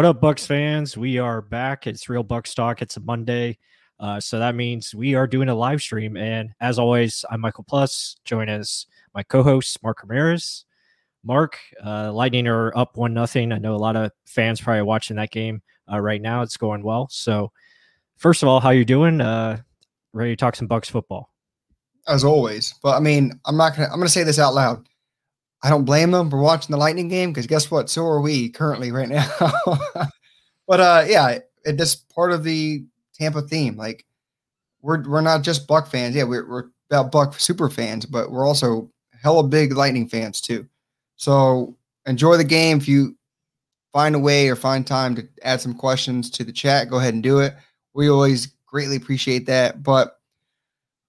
What up, Bucs fans? We are back. It's Real Bucs Talk. It's a Monday. Uh, so that means we are doing a live stream. And as always, I'm Michael Plus. Join us, my co host, Mark Ramirez. Mark, uh, Lightning are up one nothing. I know a lot of fans probably watching that game uh, right now. It's going well. So, first of all, how you doing? Uh, ready to talk some Bucs football? As always, but I mean, I'm not gonna. I'm gonna say this out loud. I don't blame them for watching the Lightning game because guess what? So are we currently right now. but uh, yeah, it just part of the Tampa theme. Like we're we're not just Buck fans. Yeah, we're we're about Buck super fans, but we're also hella big Lightning fans too. So enjoy the game. If you find a way or find time to add some questions to the chat, go ahead and do it. We always greatly appreciate that. But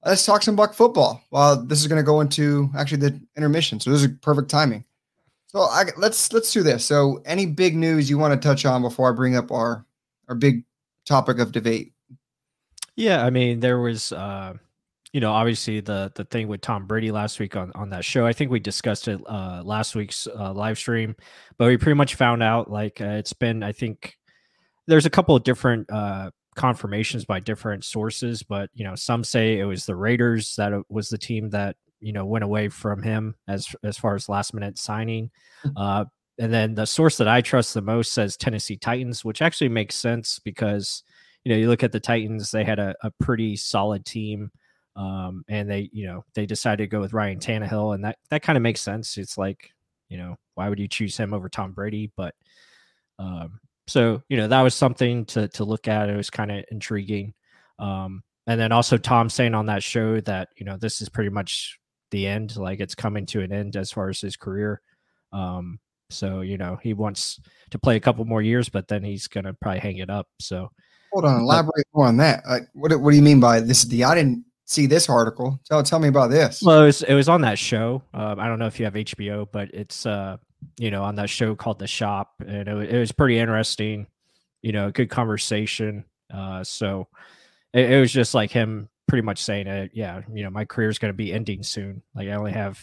let's talk some Buck football. Well, this is going to go into actually the intermission, so this is perfect timing. So I, let's let's do this. So, any big news you want to touch on before I bring up our our big topic of debate? Yeah, I mean, there was, uh, you know, obviously the the thing with Tom Brady last week on on that show. I think we discussed it uh, last week's uh, live stream, but we pretty much found out like uh, it's been. I think there's a couple of different uh, confirmations by different sources, but you know, some say it was the Raiders that was the team that you know went away from him as as far as last minute signing. Mm-hmm. Uh, and then the source that I trust the most says Tennessee Titans, which actually makes sense because you know you look at the Titans, they had a, a pretty solid team. Um, and they, you know, they decided to go with Ryan Tannehill, and that that kind of makes sense. It's like, you know, why would you choose him over Tom Brady? But um, so you know that was something to to look at. It was kind of intriguing. Um, and then also Tom saying on that show that you know this is pretty much the end, like it's coming to an end as far as his career. Um, so you know he wants to play a couple more years, but then he's gonna probably hang it up. So hold on, elaborate more on that. Like, what what do you mean by this? Is the I didn't see this article. Tell tell me about this. Well, it was it was on that show. Um, I don't know if you have HBO, but it's uh you know, on that show called The Shop, and it, it was pretty interesting. You know, good conversation. Uh, so it, it, was just like him pretty much saying it. Yeah, you know, my career is going to be ending soon. Like I only have,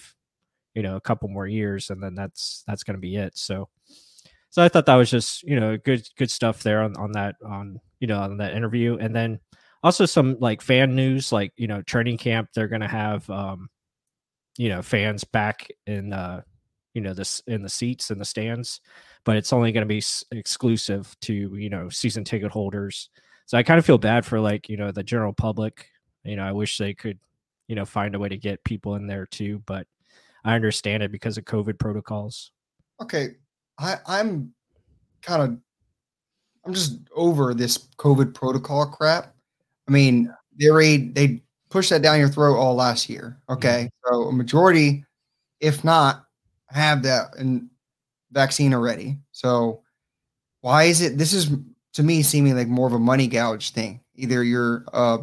you know, a couple more years, and then that's that's going to be it. So, so I thought that was just you know good good stuff there on on that on you know on that interview, and then also some like fan news, like you know, training camp. They're going to have um, you know, fans back in uh you know this in the seats and the stands but it's only going to be s- exclusive to you know season ticket holders. So i kind of feel bad for like you know the general public. You know i wish they could you know find a way to get people in there too but i understand it because of covid protocols. Okay i i'm kind of i'm just over this covid protocol crap. I mean they read they pushed that down your throat all last year okay? Mm-hmm. so a majority if not have that and vaccine already. So why is it this is to me seeming like more of a money gouge thing. Either you're a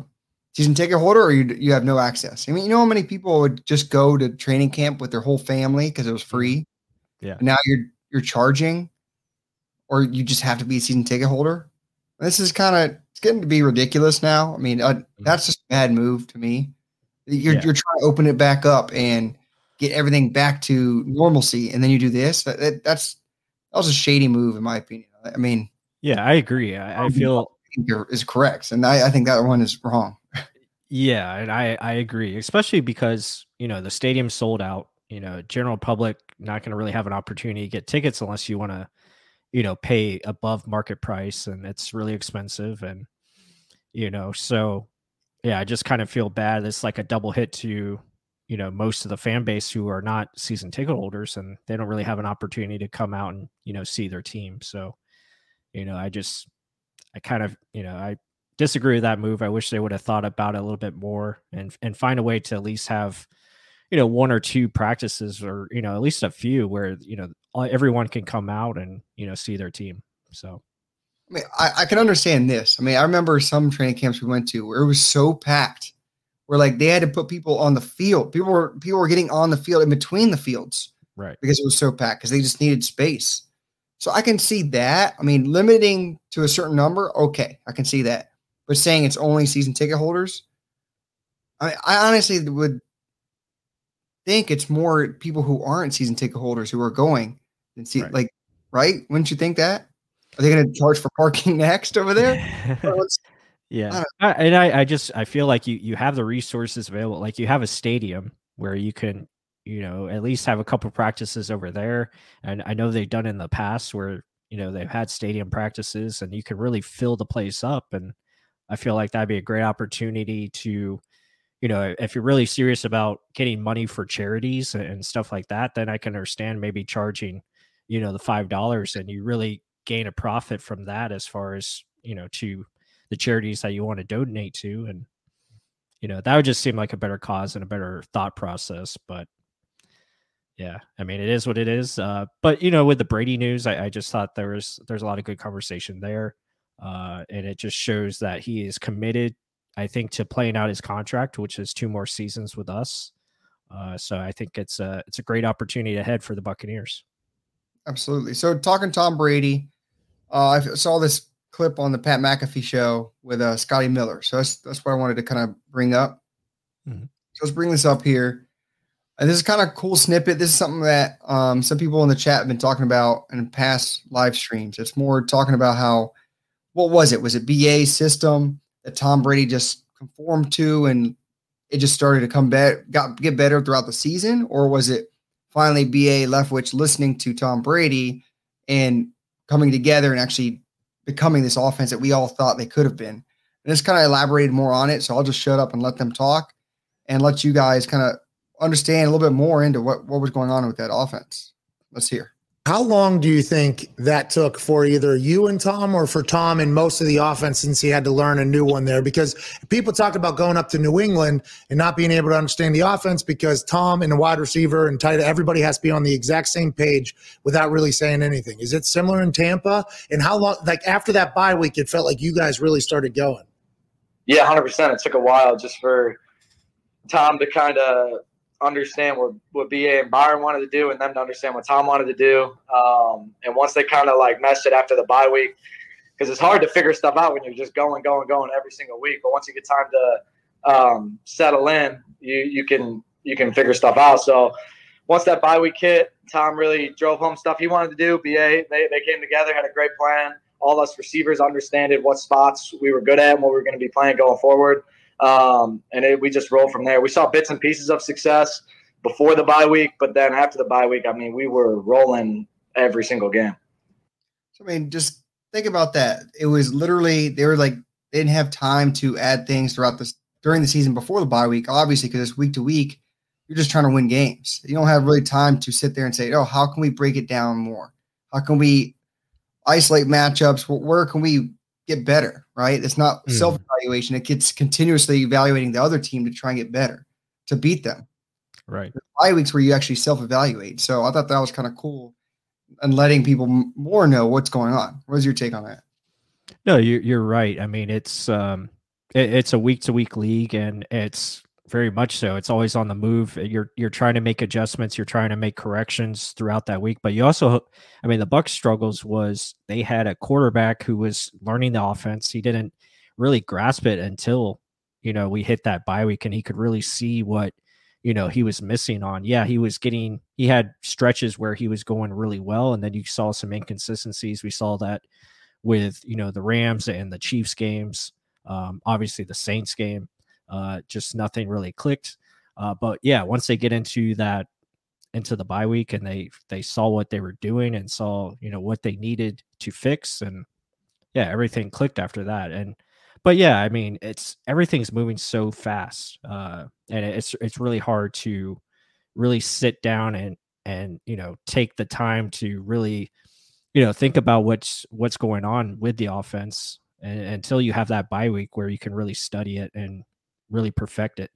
season ticket holder or you you have no access. I mean, you know how many people would just go to training camp with their whole family because it was free. Yeah. now you're you're charging, or you just have to be a season ticket holder. This is kind of it's getting to be ridiculous now. I mean, uh, mm-hmm. that's just a bad move to me. You're yeah. you're trying to open it back up and get everything back to normalcy, and then you do this. That, that, that's that was a shady move, in my opinion. I mean, yeah, I agree. I, I um, feel is correct, and I, I think that one is wrong. yeah, and I I agree, especially because you know the stadium sold out. You know, general public not going to really have an opportunity to get tickets unless you want to, you know, pay above market price, and it's really expensive. And you know, so yeah, I just kind of feel bad. It's like a double hit to you know most of the fan base who are not season ticket holders and they don't really have an opportunity to come out and you know see their team. So you know i just i kind of you know i disagree with that move. I wish they would have thought about it a little bit more and and find a way to at least have you know one or two practices or you know at least a few where you know everyone can come out and you know see their team. So. I mean, I, I can understand this. I mean, I remember some training camps we went to where it was so packed where like they had to put people on the field. People were people were getting on the field in between the fields, right? Because it was so packed because they just needed space. So I can see that. I mean, limiting to a certain number, okay, I can see that. But saying it's only season ticket holders, I mean, I honestly would think it's more people who aren't season ticket holders who are going than see right. like right. Wouldn't you think that? Are they going to charge for parking next over there? yeah, uh, I and I, I just I feel like you you have the resources available. Like you have a stadium where you can you know at least have a couple practices over there, and I know they've done in the past where you know they've had stadium practices and you can really fill the place up and I feel like that'd be a great opportunity to you know, if you're really serious about getting money for charities and stuff like that, then I can understand maybe charging, you know, the five dollars and you really gain a profit from that as far as, you know, to the charities that you want to donate to. And, you know, that would just seem like a better cause and a better thought process. But yeah, I mean, it is what it is. Uh, but you know, with the Brady news, I, I just thought there was there's a lot of good conversation there. Uh, and it just shows that he is committed I think, to playing out his contract, which is two more seasons with us. Uh, so I think it's a it's a great opportunity ahead for the Buccaneers. Absolutely. So talking Tom Brady, uh, I saw this clip on the Pat McAfee show with uh, Scotty Miller. So that's that's what I wanted to kind of bring up. Mm-hmm. So let's bring this up here. And this is kind of cool snippet. This is something that um, some people in the chat have been talking about in past live streams. It's more talking about how what was it? Was it BA system? that Tom Brady just conformed to and it just started to come back, got get better throughout the season, or was it finally BA Leftwich listening to Tom Brady and coming together and actually becoming this offense that we all thought they could have been? And just kind of elaborated more on it. So I'll just shut up and let them talk and let you guys kind of understand a little bit more into what, what was going on with that offense. Let's hear. How long do you think that took for either you and Tom or for Tom and most of the offense since he had to learn a new one there? Because people talk about going up to New England and not being able to understand the offense because Tom and the wide receiver and tight everybody has to be on the exact same page without really saying anything. Is it similar in Tampa? And how long, like after that bye week, it felt like you guys really started going? Yeah, 100%. It took a while just for Tom to kind of understand what, what BA and Byron wanted to do and them to understand what Tom wanted to do. Um, and once they kind of like meshed it after the bye week, because it's hard to figure stuff out when you're just going, going, going every single week. But once you get time to um, settle in, you you can you can figure stuff out. So once that bye week hit, Tom really drove home stuff he wanted to do. BA they, they came together, had a great plan. All us receivers understood what spots we were good at and what we were going to be playing going forward. Um, and it, we just rolled from there. We saw bits and pieces of success before the bye week, but then after the bye week, I mean, we were rolling every single game. So, I mean, just think about that. It was literally, they were like, they didn't have time to add things throughout this during the season before the bye week, obviously, because it's week to week. You're just trying to win games. You don't have really time to sit there and say, oh, how can we break it down more? How can we isolate matchups? Where can we get better, right? It's not mm. self evaluation. It gets continuously evaluating the other team to try and get better to beat them. Right. Five weeks where you actually self evaluate. So I thought that was kind of cool and letting people more know what's going on. What was your take on that? No, you're, you're right. I mean, it's, um, it, it's a week to week league and it's very much so. It's always on the move. You're you're trying to make adjustments. You're trying to make corrections throughout that week. But you also, I mean, the Bucs' struggles was they had a quarterback who was learning the offense. He didn't really grasp it until you know we hit that bye week, and he could really see what you know he was missing on. Yeah, he was getting. He had stretches where he was going really well, and then you saw some inconsistencies. We saw that with you know the Rams and the Chiefs games. Um, obviously, the Saints game uh, just nothing really clicked. Uh, but yeah, once they get into that into the bye week and they they saw what they were doing and saw you know what they needed to fix and yeah, everything clicked after that. And but yeah, I mean it's everything's moving so fast, uh, and it's it's really hard to really sit down and and you know take the time to really you know think about what's what's going on with the offense and, until you have that bye week where you can really study it and really perfect it.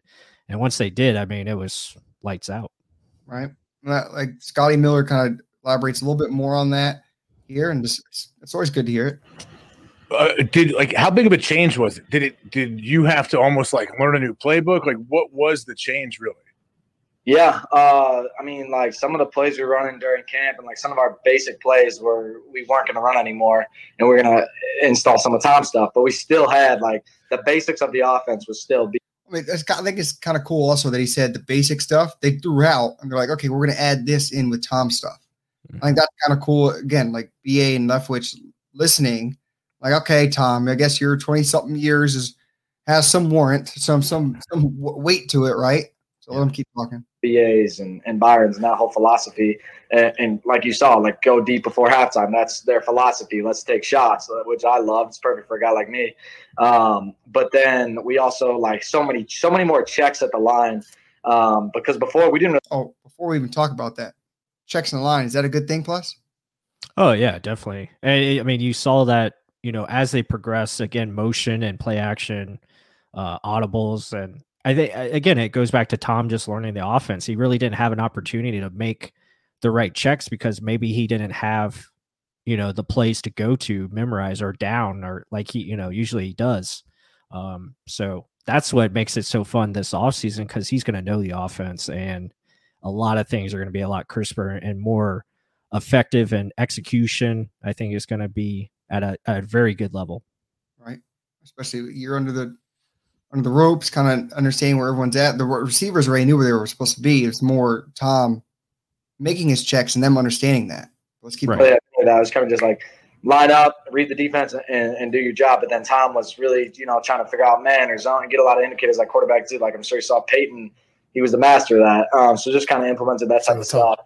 And once they did, I mean, it was lights out. Right. That, like Scotty Miller kind of elaborates a little bit more on that here, and just it's always good to hear it. Uh, did like how big of a change was it? Did it did you have to almost like learn a new playbook? Like what was the change really? Yeah, uh, I mean, like some of the plays we were running during camp, and like some of our basic plays were we weren't going to run anymore, and we are going to install some of Tom's stuff. But we still had like the basics of the offense was still. Be- I mean, I think it's kind of cool also that he said the basic stuff they threw out, and they're like, okay, we're going to add this in with Tom stuff. Mm-hmm. I think that's kind of cool. Again, like BA and Leftwich listening, like, okay, Tom, I guess your 20 something years is has some warrant, some some some weight to it, right? So let him keep talking. BAs and, and Byron's and that whole philosophy. And, and, like you saw, like go deep before halftime. That's their philosophy. Let's take shots, which I love. It's perfect for a guy like me. Um, but then we also like so many, so many more checks at the line. Um, because before we didn't. Oh, before we even talk about that, checks in the line, is that a good thing plus? Oh yeah, definitely. I mean, you saw that, you know, as they progress again, motion and play action, uh, audibles and I think again, it goes back to Tom just learning the offense. He really didn't have an opportunity to make the right checks because maybe he didn't have, you know, the place to go to memorize or down or like he, you know, usually he does. Um, so that's what makes it so fun this offseason because he's going to know the offense and a lot of things are going to be a lot crisper and more effective and execution. I think is going to be at a, at a very good level. Right. Especially you're under the under the ropes, kind of understanding where everyone's at. The receivers already knew where they were supposed to be. It's more Tom making his checks and them understanding that. Let's keep right. Yeah, that was kind of just like line up, read the defense, and, and do your job. But then Tom was really, you know, trying to figure out man or zone and get a lot of indicators like quarterbacks do. Like I'm sure you saw Peyton, he was the master of that. Um, so just kind of implemented that type of stuff.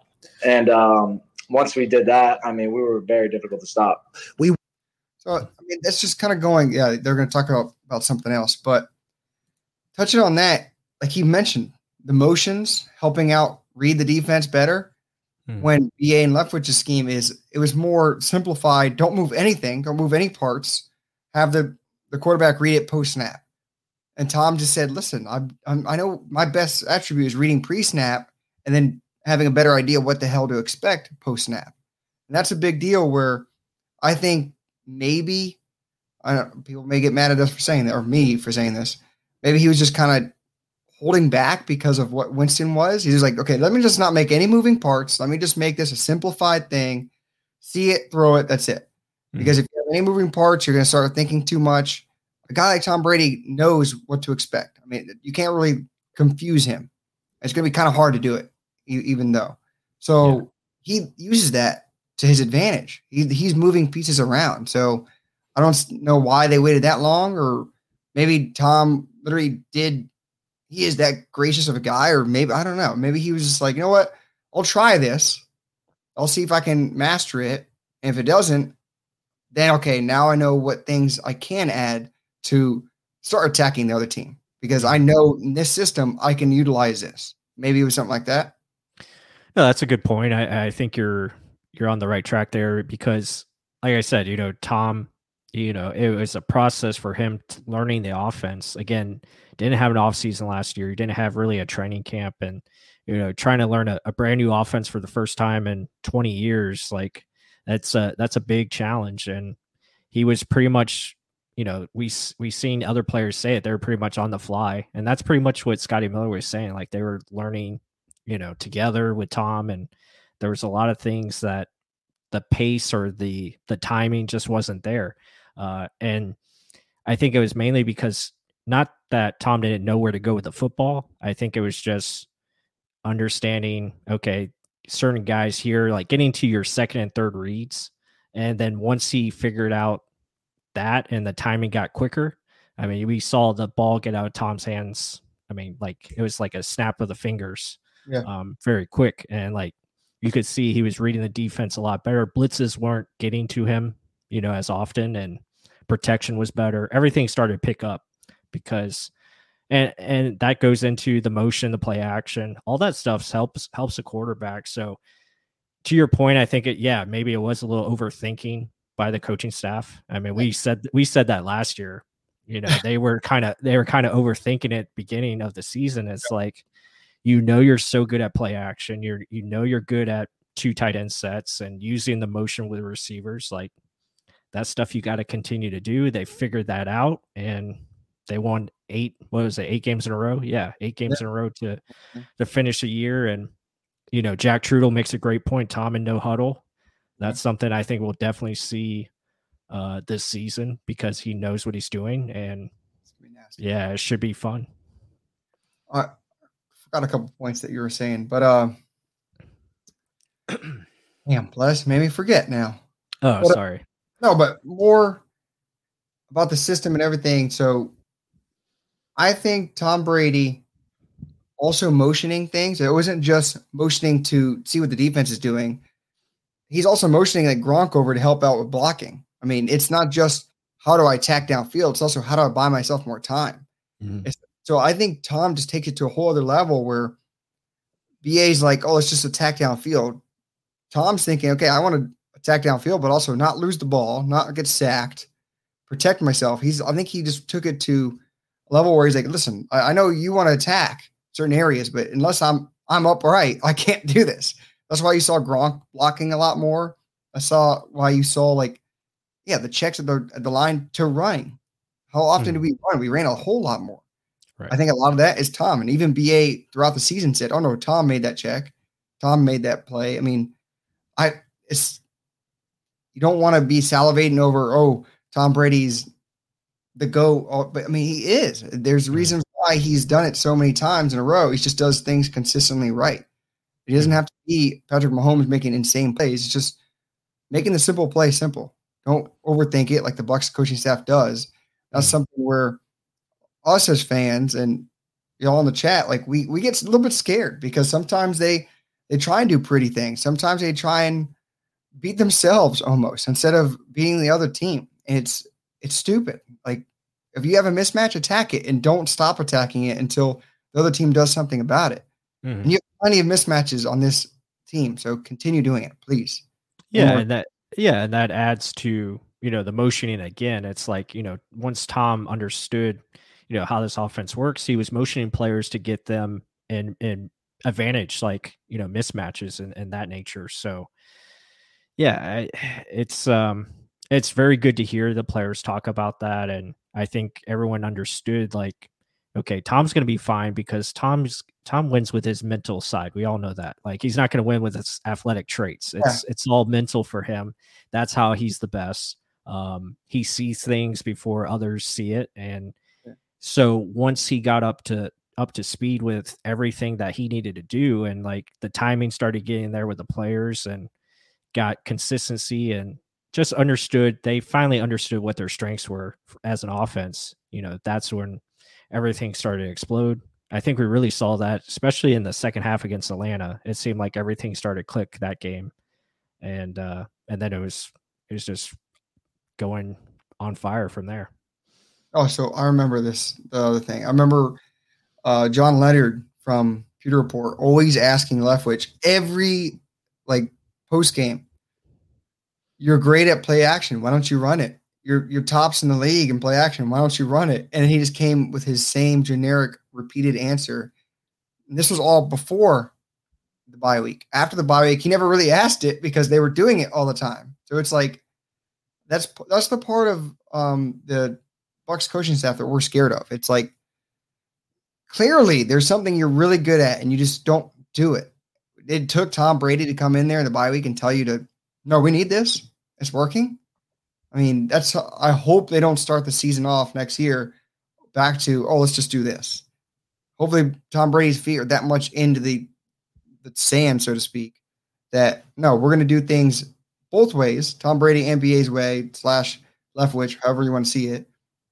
And um, once we did that, I mean, we were very difficult to stop. We so I mean that's just kind of going. Yeah, they're going to talk about about something else, but touching on that, like he mentioned, the motions helping out read the defense better. Hmm. When BA and Leftwich's scheme is, it was more simplified. Don't move anything. Don't move any parts. Have the the quarterback read it post snap. And Tom just said, "Listen, I'm, I'm, i know my best attribute is reading pre snap and then having a better idea what the hell to expect post snap." And that's a big deal. Where I think maybe I don't. People may get mad at us for saying that, or me for saying this maybe he was just kind of holding back because of what Winston was. He was like, okay, let me just not make any moving parts. Let me just make this a simplified thing. See it, throw it. That's it. Mm-hmm. Because if you have any moving parts, you're going to start thinking too much. A guy like Tom Brady knows what to expect. I mean, you can't really confuse him. It's going to be kind of hard to do it, even though. So yeah. he uses that to his advantage. He, he's moving pieces around. So I don't know why they waited that long, or maybe Tom literally did he is that gracious of a guy, or maybe I don't know. Maybe he was just like, you know what? I'll try this. I'll see if I can master it. And if it doesn't, then okay, now I know what things I can add to start attacking the other team because I know in this system I can utilize this. Maybe it was something like that. No, that's a good point. I, I think you're you're on the right track there because, like I said, you know, Tom you know, it was a process for him learning the offense. Again, didn't have an off season last year. He didn't have really a training camp, and you know, trying to learn a, a, brand new offense for the first time in 20 years, like that's a that's a big challenge. And he was pretty much, you know, we we seen other players say it. They were pretty much on the fly, and that's pretty much what Scotty Miller was saying. Like they were learning, you know, together with Tom, and there was a lot of things that the pace or the the timing just wasn't there uh, and I think it was mainly because not that Tom didn't know where to go with the football. I think it was just understanding, okay, certain guys here, like getting to your second and third reads. And then once he figured out that and the timing got quicker, I mean, we saw the ball get out of Tom's hands. I mean, like it was like a snap of the fingers, yeah. um, very quick. And like you could see he was reading the defense a lot better. Blitzes weren't getting to him you know, as often and protection was better. Everything started to pick up because and and that goes into the motion, the play action, all that stuff helps helps a quarterback. So to your point, I think it yeah, maybe it was a little overthinking by the coaching staff. I mean, we said we said that last year. You know, they were kind of they were kind of overthinking it beginning of the season. It's like you know you're so good at play action. You're you know you're good at two tight end sets and using the motion with receivers. Like that's stuff you got to continue to do. They figured that out and they won eight, what was it, eight games in a row? Yeah, eight games yeah. in a row to mm-hmm. to finish the year. And you know, Jack Trudel makes a great point. Tom and no huddle. That's something I think we'll definitely see uh this season because he knows what he's doing and yeah, it should be fun. I forgot a couple points that you were saying, but uh damn, plus made me forget now. Oh, but, sorry. No, but more about the system and everything. So I think Tom Brady also motioning things. It wasn't just motioning to see what the defense is doing. He's also motioning like Gronk over to help out with blocking. I mean, it's not just how do I attack downfield, it's also how do I buy myself more time. Mm-hmm. So I think Tom just takes it to a whole other level where BA's like, oh, let's just attack downfield. Tom's thinking, okay, I want to attack downfield, but also not lose the ball, not get sacked, protect myself. He's, I think he just took it to a level where he's like, listen, I, I know you want to attack certain areas, but unless I'm I'm upright, I can't do this. That's why you saw Gronk blocking a lot more. I saw why you saw like, yeah, the checks at the at the line to running. How often mm-hmm. do we run? We ran a whole lot more. Right. I think a lot of that is Tom, and even BA throughout the season said, "Oh no, Tom made that check. Tom made that play." I mean, I it's you don't want to be salivating over, "Oh, Tom Brady's the go," oh, but I mean, he is. There's reasons why he's done it so many times in a row. He just does things consistently right. He doesn't have to be Patrick Mahomes making insane plays. It's just making the simple play simple. Don't overthink it like the Bucs coaching staff does. That's something where us as fans and y'all in the chat, like we we get a little bit scared because sometimes they they try and do pretty things. Sometimes they try and beat themselves almost instead of beating the other team. It's it's stupid. Like if you have a mismatch, attack it and don't stop attacking it until the other team does something about it. Mm-hmm. And you have plenty of mismatches on this team, so continue doing it, please. Yeah, and that yeah, and that adds to you know the motioning again. It's like you know once Tom understood you know how this offense works. He was motioning players to get them in in advantage, like you know mismatches and, and that nature. So yeah, it's um it's very good to hear the players talk about that, and I think everyone understood like okay, Tom's going to be fine because Tom's Tom wins with his mental side. We all know that. Like he's not going to win with his athletic traits. It's yeah. it's all mental for him. That's how he's the best. Um, he sees things before others see it, and so once he got up to up to speed with everything that he needed to do and like the timing started getting there with the players and got consistency and just understood they finally understood what their strengths were as an offense you know that's when everything started to explode. I think we really saw that especially in the second half against atlanta. It seemed like everything started click that game. And uh and then it was it was just going on fire from there. Oh, so I remember this. The other thing. I remember, uh, Jon Ledyard from Pewter Report always asking Leftwich every like post game. You're great at play action. Why don't you run it? You're you're tops in the league in play action. Why don't you run it? And he just came with his same generic repeated answer. And this was all before the bye week. After the bye week, he never really asked it because they were doing it all the time. So it's like that's that's the part of um, the Bucs coaching staff that we're scared of. It's like clearly there's something you're really good at and you just don't do it. It took Tom Brady to come in there in the bye week and tell you to no, we need this. It's working. I mean, that's I hope they don't start the season off next year back to oh, let's just do this. Hopefully Tom Brady's feet are that much into the the sand, so to speak, that no, we're gonna do things both ways, Tom Brady and BA's way, slash Leftwich, however you want to see it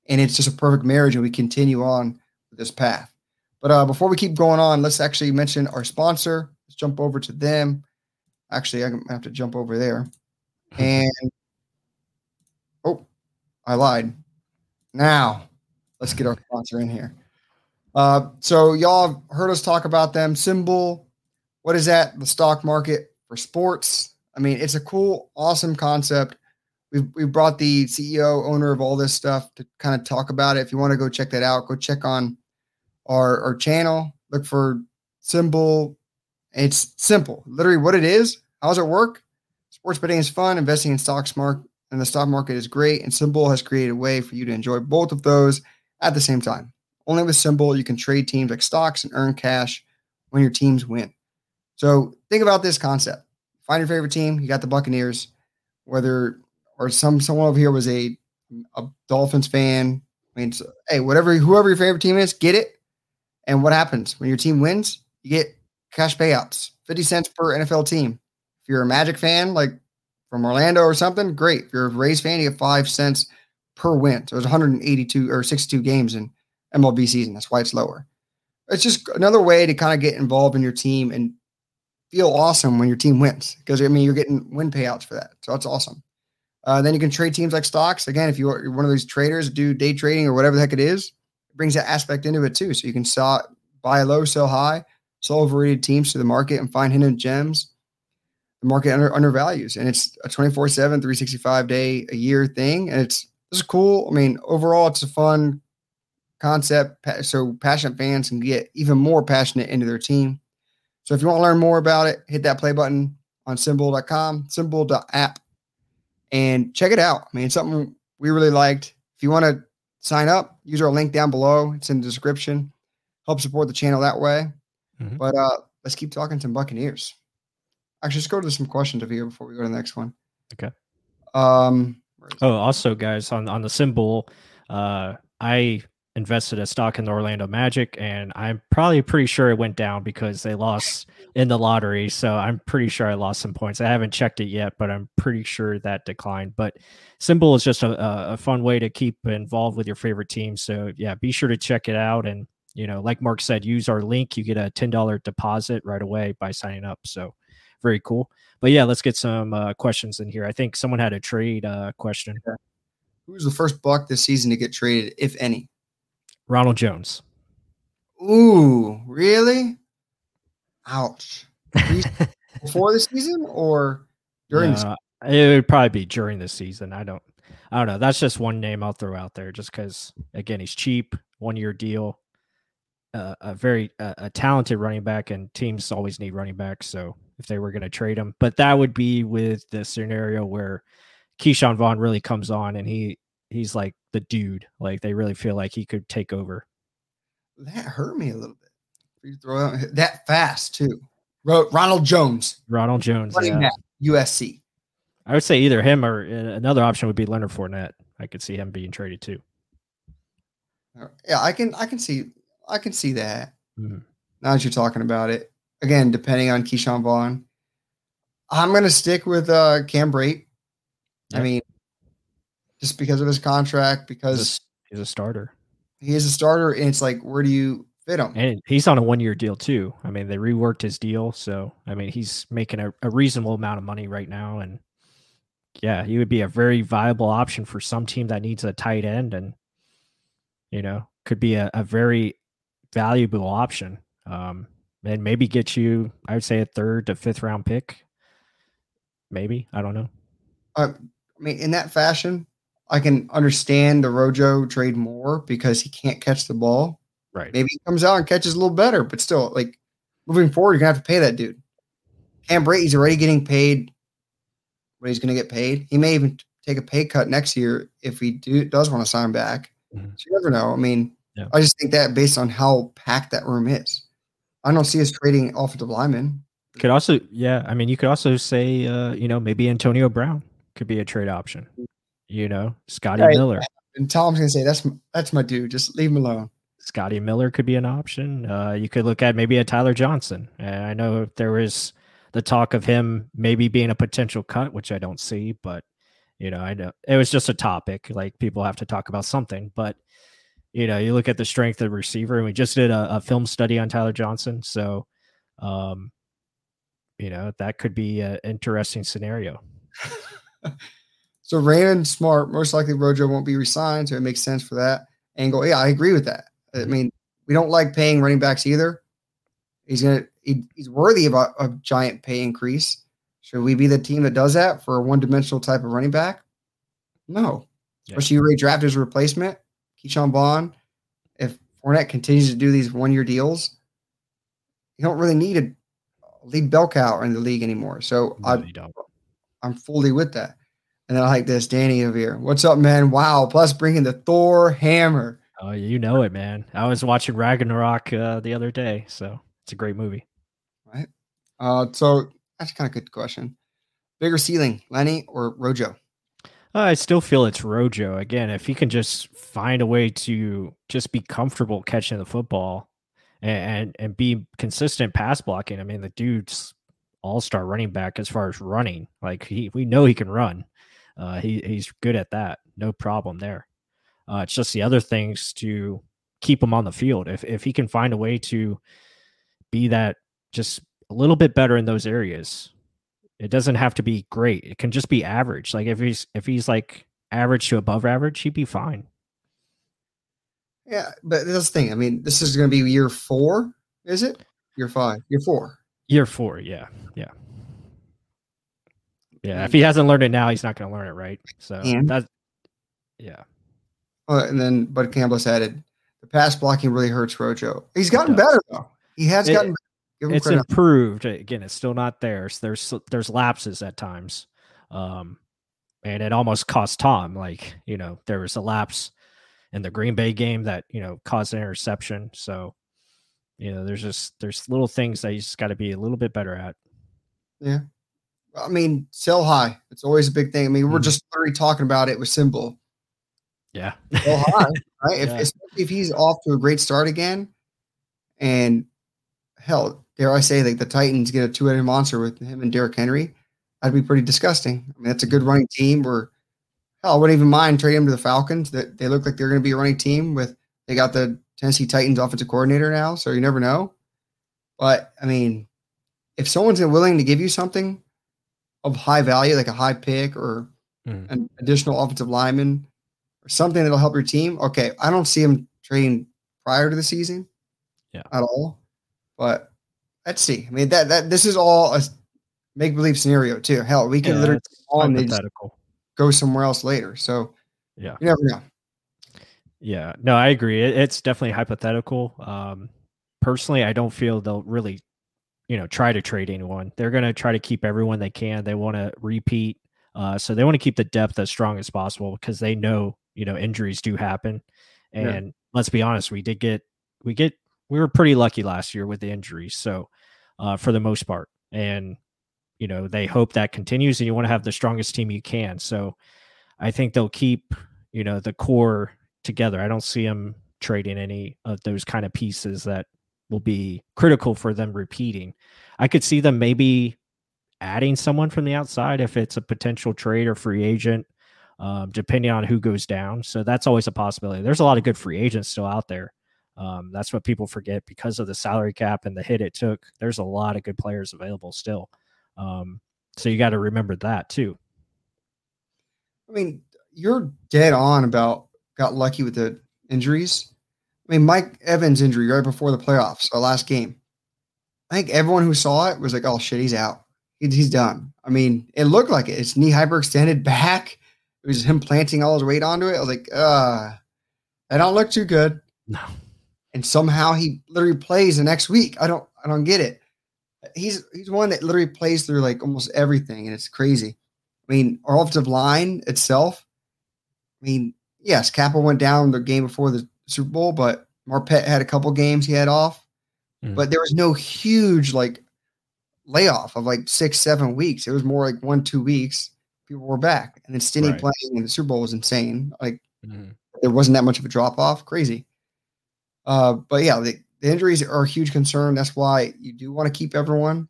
and it's just a perfect marriage, and we continue on this path. But uh, before we keep going on, let's actually mention our sponsor. Let's jump over to them. Actually, I have to jump over there. And oh, I lied. Now, let's get our sponsor in here. Uh, so y'all heard us talk about them. SimBull, what is that? The stock market for sports. I mean, it's a cool, awesome concept we've we brought the CEO owner of all this stuff to kind of talk about it. If you want to go check that out, go check on our our channel. Look for SimBull. It's simple, literally what it is. How does it work? Sports betting is fun. Investing in stocks smart and the stock market is great. And SimBull has created a way for you to enjoy both of those at the same time. Only with SimBull, you can trade teams like stocks and earn cash when your teams win. So think about this concept. Find your favorite team. You got the Buccaneers. Whether or some someone over here was a a Dolphins fan. I mean, hey, whatever, whoever your favorite team is, get it. And what happens when your team wins? You get cash payouts, fifty cents per NFL team. If you're a Magic fan, like from Orlando or something, great. If you're a Rays fan, you get five cents per win. So there's 182 or 62 games in MLB season. That's why it's lower. It's just another way to kind of get involved in your team and feel awesome when your team wins. Because I mean, you're getting win payouts for that. So that's awesome. Uh, then you can trade teams like stocks. Again, if you're one of these traders, do day trading or whatever the heck it is, it brings that aspect into it too. So you can sell, buy low, sell high, sell overrated teams to the market and find hidden gems the market under, undervalues. And it's a 24 7, 365 day a year thing. And it's is cool. I mean, overall, it's a fun concept. So passionate fans can get even more passionate into their team. So if you want to learn more about it, hit that play button on SimBull.com, SimBull.app, and check it out. I mean, it's something we really liked. If you want to sign up, use our link down below. It's in the description. Help support the channel that way. Mm-hmm. But uh, let's keep talking some Buccaneers. Actually, let's go to some questions over here before we go to the next one. Okay. Um. Oh, also, guys, on on the SimBull, uh, I invested a stock in the Orlando Magic, and I'm probably pretty sure it went down because they lost in the lottery. So I'm pretty sure I lost some points. I haven't checked it yet, but I'm pretty sure that declined. But SimBull is just a, a fun way to keep involved with your favorite team. So yeah, be sure to check it out. And you know, like Mark said, use our link. You get a ten dollar deposit right away by signing up. So very cool. But yeah, let's get some uh, questions in here. I think someone had a trade uh, question. Who's the first buck this season to get traded, if any? Ronald Jones. Ooh, really? Ouch. Before the season or during? No, it would probably be during the season. I don't. I don't know. That's just one name I'll throw out there, just because again he's cheap, one year deal, uh, a very uh, a talented running back, and teams always need running backs. So if they were going to trade him, but that would be with the scenario where Ke'Shawn Vaughn really comes on and he he's like the dude. Like they really feel like he could take over. That hurt me a little bit. You throw out that fast too. Ronald Jones. Ronald Jones. Yeah. USC. I would say either him or uh, another option would be Leonard Fournette. I could see him being traded too. Yeah, I can. I can see. I can see that. Mm-hmm. Now that you're talking about it, again, depending on Ke'Shawn Vaughn, I'm going to stick with uh, Cam Brate. I mean, just because of his contract, because he's a, he's a, starter. He is a starter, and it's like, where do you fit him? And he's on a one year deal too. I mean, they reworked his deal, so I mean, he's making a, a reasonable amount of money right now, and yeah, he would be a very viable option for some team that needs a tight end, and you know, could be a, a very valuable option. Um, and maybe get you, I would say, a third to fifth round pick. Maybe I don't know. Uh, I mean, in that fashion, I can understand the Rojo trade more because he can't catch the ball. Right. Maybe he comes out and catches a little better, but still, like moving forward, you're gonna have to pay that dude. Cam Brate's already getting paid what he's gonna get paid. He may even take a pay cut next year if he do, does want to sign back. Mm-hmm. So you never know. I mean, yeah. I just think that based on how packed that room is, I don't see us trading offensive linemen. Could also, yeah. I mean, you could also say, uh, you know, maybe Antonio Brown could be a trade option you know, Scotty right. Miller. And Tom's gonna say that's that's my dude. Just leave him alone. Scotty Miller could be an option. Uh, you could look at maybe a Tyler Johnson. And I know there was the talk of him maybe being a potential cut, which I don't see, but you know, I know it was just a topic. Like people have to talk about something, but you know, you look at the strength of the receiver, and we just did a, a film study on Tyler Johnson, so um, you know that could be an interesting scenario. So Raymond Smart, most likely Rojo won't be resigned, so it makes sense for that angle. Yeah, I agree with that. I mm-hmm. mean, we don't like paying running backs either. He's gonna he, he's worthy of a, a, giant pay increase. Should we be the team that does that for a one-dimensional type of running back? No. Yeah. Especially you draft as a replacement, Ke'Shawn Vaughn. If Fournette continues to do these one-year deals, you don't really need a lead bell cow in the league anymore. So no, I, I'm fully with that. And then I like this, Danny over here. What's up, man? Wow. Plus bringing the Thor hammer. Oh, you know it, man. I was watching Ragnarok uh, the other day, so it's a great movie. Right. Uh, so that's kind of a good question. Bigger ceiling, Lenny or Rojo? Uh, I still feel it's Rojo. Again, if he can just find a way to just be comfortable catching the football and, and, and be consistent pass blocking, I mean, the dude's all star running back as far as running. Like he, we know he can run. Uh, he he's good at that. No problem there. Uh, it's just the other things to keep him on the field. If if he can find a way to be that just a little bit better in those areas, it doesn't have to be great. It can just be average. Like if he's if he's like average to above average, he'd be fine. Yeah, but that's the thing. I mean, this is going to be year four, is it? Year five, year four. Year four, yeah, yeah, yeah. If he hasn't learned it now, he's not going to learn it, right? So And- that, yeah, Oh, and then Bud Campbell added, the pass blocking really hurts Rojo. He's gotten better though. He has It- gotten. better. It's credit. improved. Again, it's still not there. So there's there's lapses at times, um, and it almost cost Tom. Like you know, there was a lapse in the Green Bay game that you know caused an interception. So you know, there's just there's little things that you just got to be a little bit better at. Yeah, I mean, sell high. It's always a big thing. I mean, we're Mhm. just literally talking about it with SimBull. Yeah, Sell high, right? If, Yeah. especially if he's off to a great start again, and hell, dare I say, like the Titans get a two-headed monster with him and Derrick Henry, that'd be pretty disgusting. I mean, that's a good running team. Or hell, I wouldn't even mind trading him to the Falcons. That they look like they're going to be a running team with. They got the Tennessee Titans offensive coordinator now, so you never know. But I mean, if someone's willing to give you something of high value, like a high pick or Mhm. an additional offensive lineman or something that'll help your team, okay, I don't see him trading prior to the season, Yeah. at all. But let's see. I mean, that that this is all a make believe scenario too. Hell, we could Yeah, literally on these- go somewhere else later. So Yeah. you never know. Yeah, no, I agree. It, it's definitely hypothetical. Um, personally, I don't feel they'll really, you know, try to trade anyone. They're going to try to keep everyone they can. They want to repeat, uh, so they want to keep the depth as strong as possible because they know, you know, injuries do happen. Yeah. And let's be honest, we did get, we get, we were pretty lucky last year with the injuries. So, uh, for the most part, and you know, they hope that continues, and you want to have the strongest team you can. So, I think they'll keep, you know, the core together. I don't see them trading any of those kind of pieces that will be critical for them repeating. I could see them maybe adding someone from the outside if it's a potential trade or free agent, um, depending on who goes down. So that's always a possibility. There's a lot of good free agents still out there. Um, that's what people forget because of the salary cap and the hit it took. There's a lot of good players available still. Um, so you got to remember that too. I mean, you're dead on about got lucky with the injuries. I mean, Mike Evans' injury right before the playoffs, our last game. I think everyone who saw it was like, "Oh shit, he's out. He's done." I mean, it looked like it. His knee hyperextended back. It was him planting all his weight onto it. I was like, "Uh, that don't look too good." No. And somehow he literally plays the next week. I don't, I don't get it. He's he's one that literally plays through like almost everything, and it's crazy. I mean, our offensive line itself. I mean, yes, Cappa went down the game before the Super Bowl, but Marpet had a couple games he had off. Mhm. But there was no huge like layoff of like six, seven weeks. It was more like one, two weeks. People were back, and then Stinnie Right. playing in the Super Bowl was insane. Like Mhm. there wasn't that much of a drop off. Crazy. Uh, but yeah, the, the injuries are a huge concern. That's why you do want to keep everyone.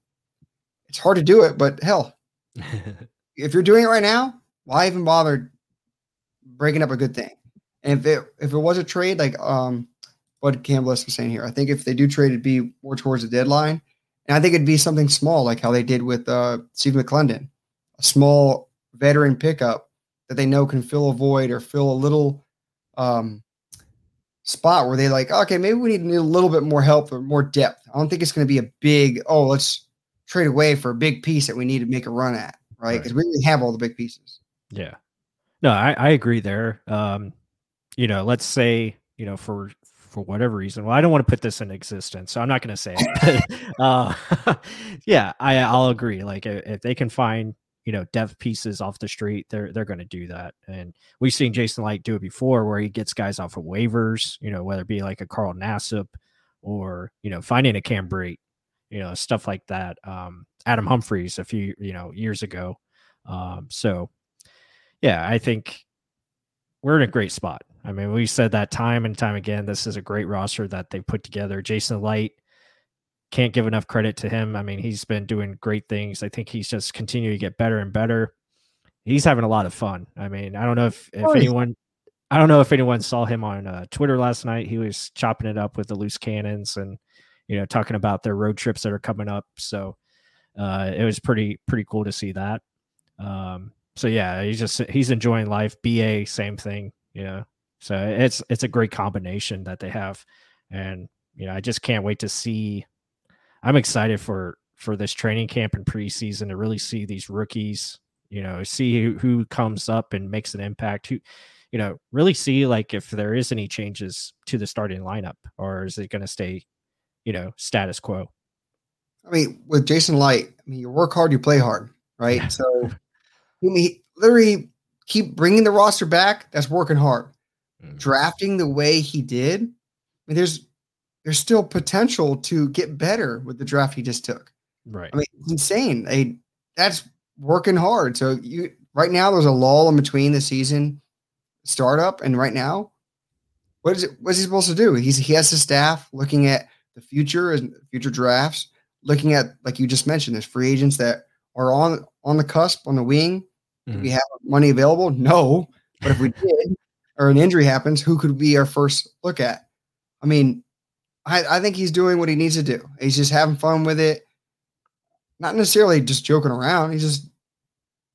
It's hard to do it, but hell, if you're doing it right now, why even bother breaking up a good thing? And if it if it was a trade, like um what Campbell was saying here, I think if they do trade, it'd be more towards the deadline. And I think it'd be something small, like how they did with uh Steve McLendon, a small veteran pickup that they know can fill a void or fill a little um spot where they like, okay, maybe we need, need a little bit more help or more depth. I don't think it's going to be a big, oh, let's trade away for a big piece that we need to make a run at, right? Because we already have all the big pieces. Yeah. No, I, I agree there. Um, you know, let's say, you know, for for whatever reason, well, I don't want to put this in existence, so I'm not going to say it. But, uh, yeah, I I'll agree. Like if they can find you know dev pieces off the street, they're they're going to do that. And we've seen Jason Licht do it before, where he gets guys off of waivers. You know, whether it be like a Carl Nassib or you know finding a Cam you know, stuff like that. Um, Adam Humphries a few you know years ago. Um, so yeah, I think we're in a great spot. I mean, we said that time and time again. This is a great roster that they put together. Jason Licht can't give enough credit to him. I mean, he's been doing great things. I think he's just continuing to get better and better. He's having a lot of fun. I mean, I don't know if, if anyone I don't know if anyone saw him on uh, Twitter last night. He was chopping it up with the loose cannons and you know talking about their road trips that are coming up. So uh, it was pretty pretty cool to see that. Um, so yeah, he's just he's enjoying life. Ba same thing. Yeah. So it's it's a great combination that they have, and you know I just can't wait to see. I'm excited for for this training camp and preseason to really see these rookies. You know, see who, who comes up and makes an impact. Who, you know, really see like if there is any changes to the starting lineup, or is it going to stay, you know, status quo? I mean, with Jason Licht, I mean, you work hard, you play hard, right? So, I mean, literally keep bringing the roster back. That's working hard. Mm-hmm. Drafting the way he did, I mean, there's there's still potential to get better with the draft he just took. Right. I mean, it's insane. They, that's working hard. So you right now there's a lull in between the season startup and right now, what is it? What's he supposed to do? He's he has his staff looking at the future and future drafts, looking at like you just mentioned, there's free agents that are on on the cusp on the wing. Mm-hmm. we have money available? No. But if we did, or an injury happens, who could be our first look at? I mean, I, I think he's doing what he needs to do. He's just having fun with it, not necessarily just joking around. He's just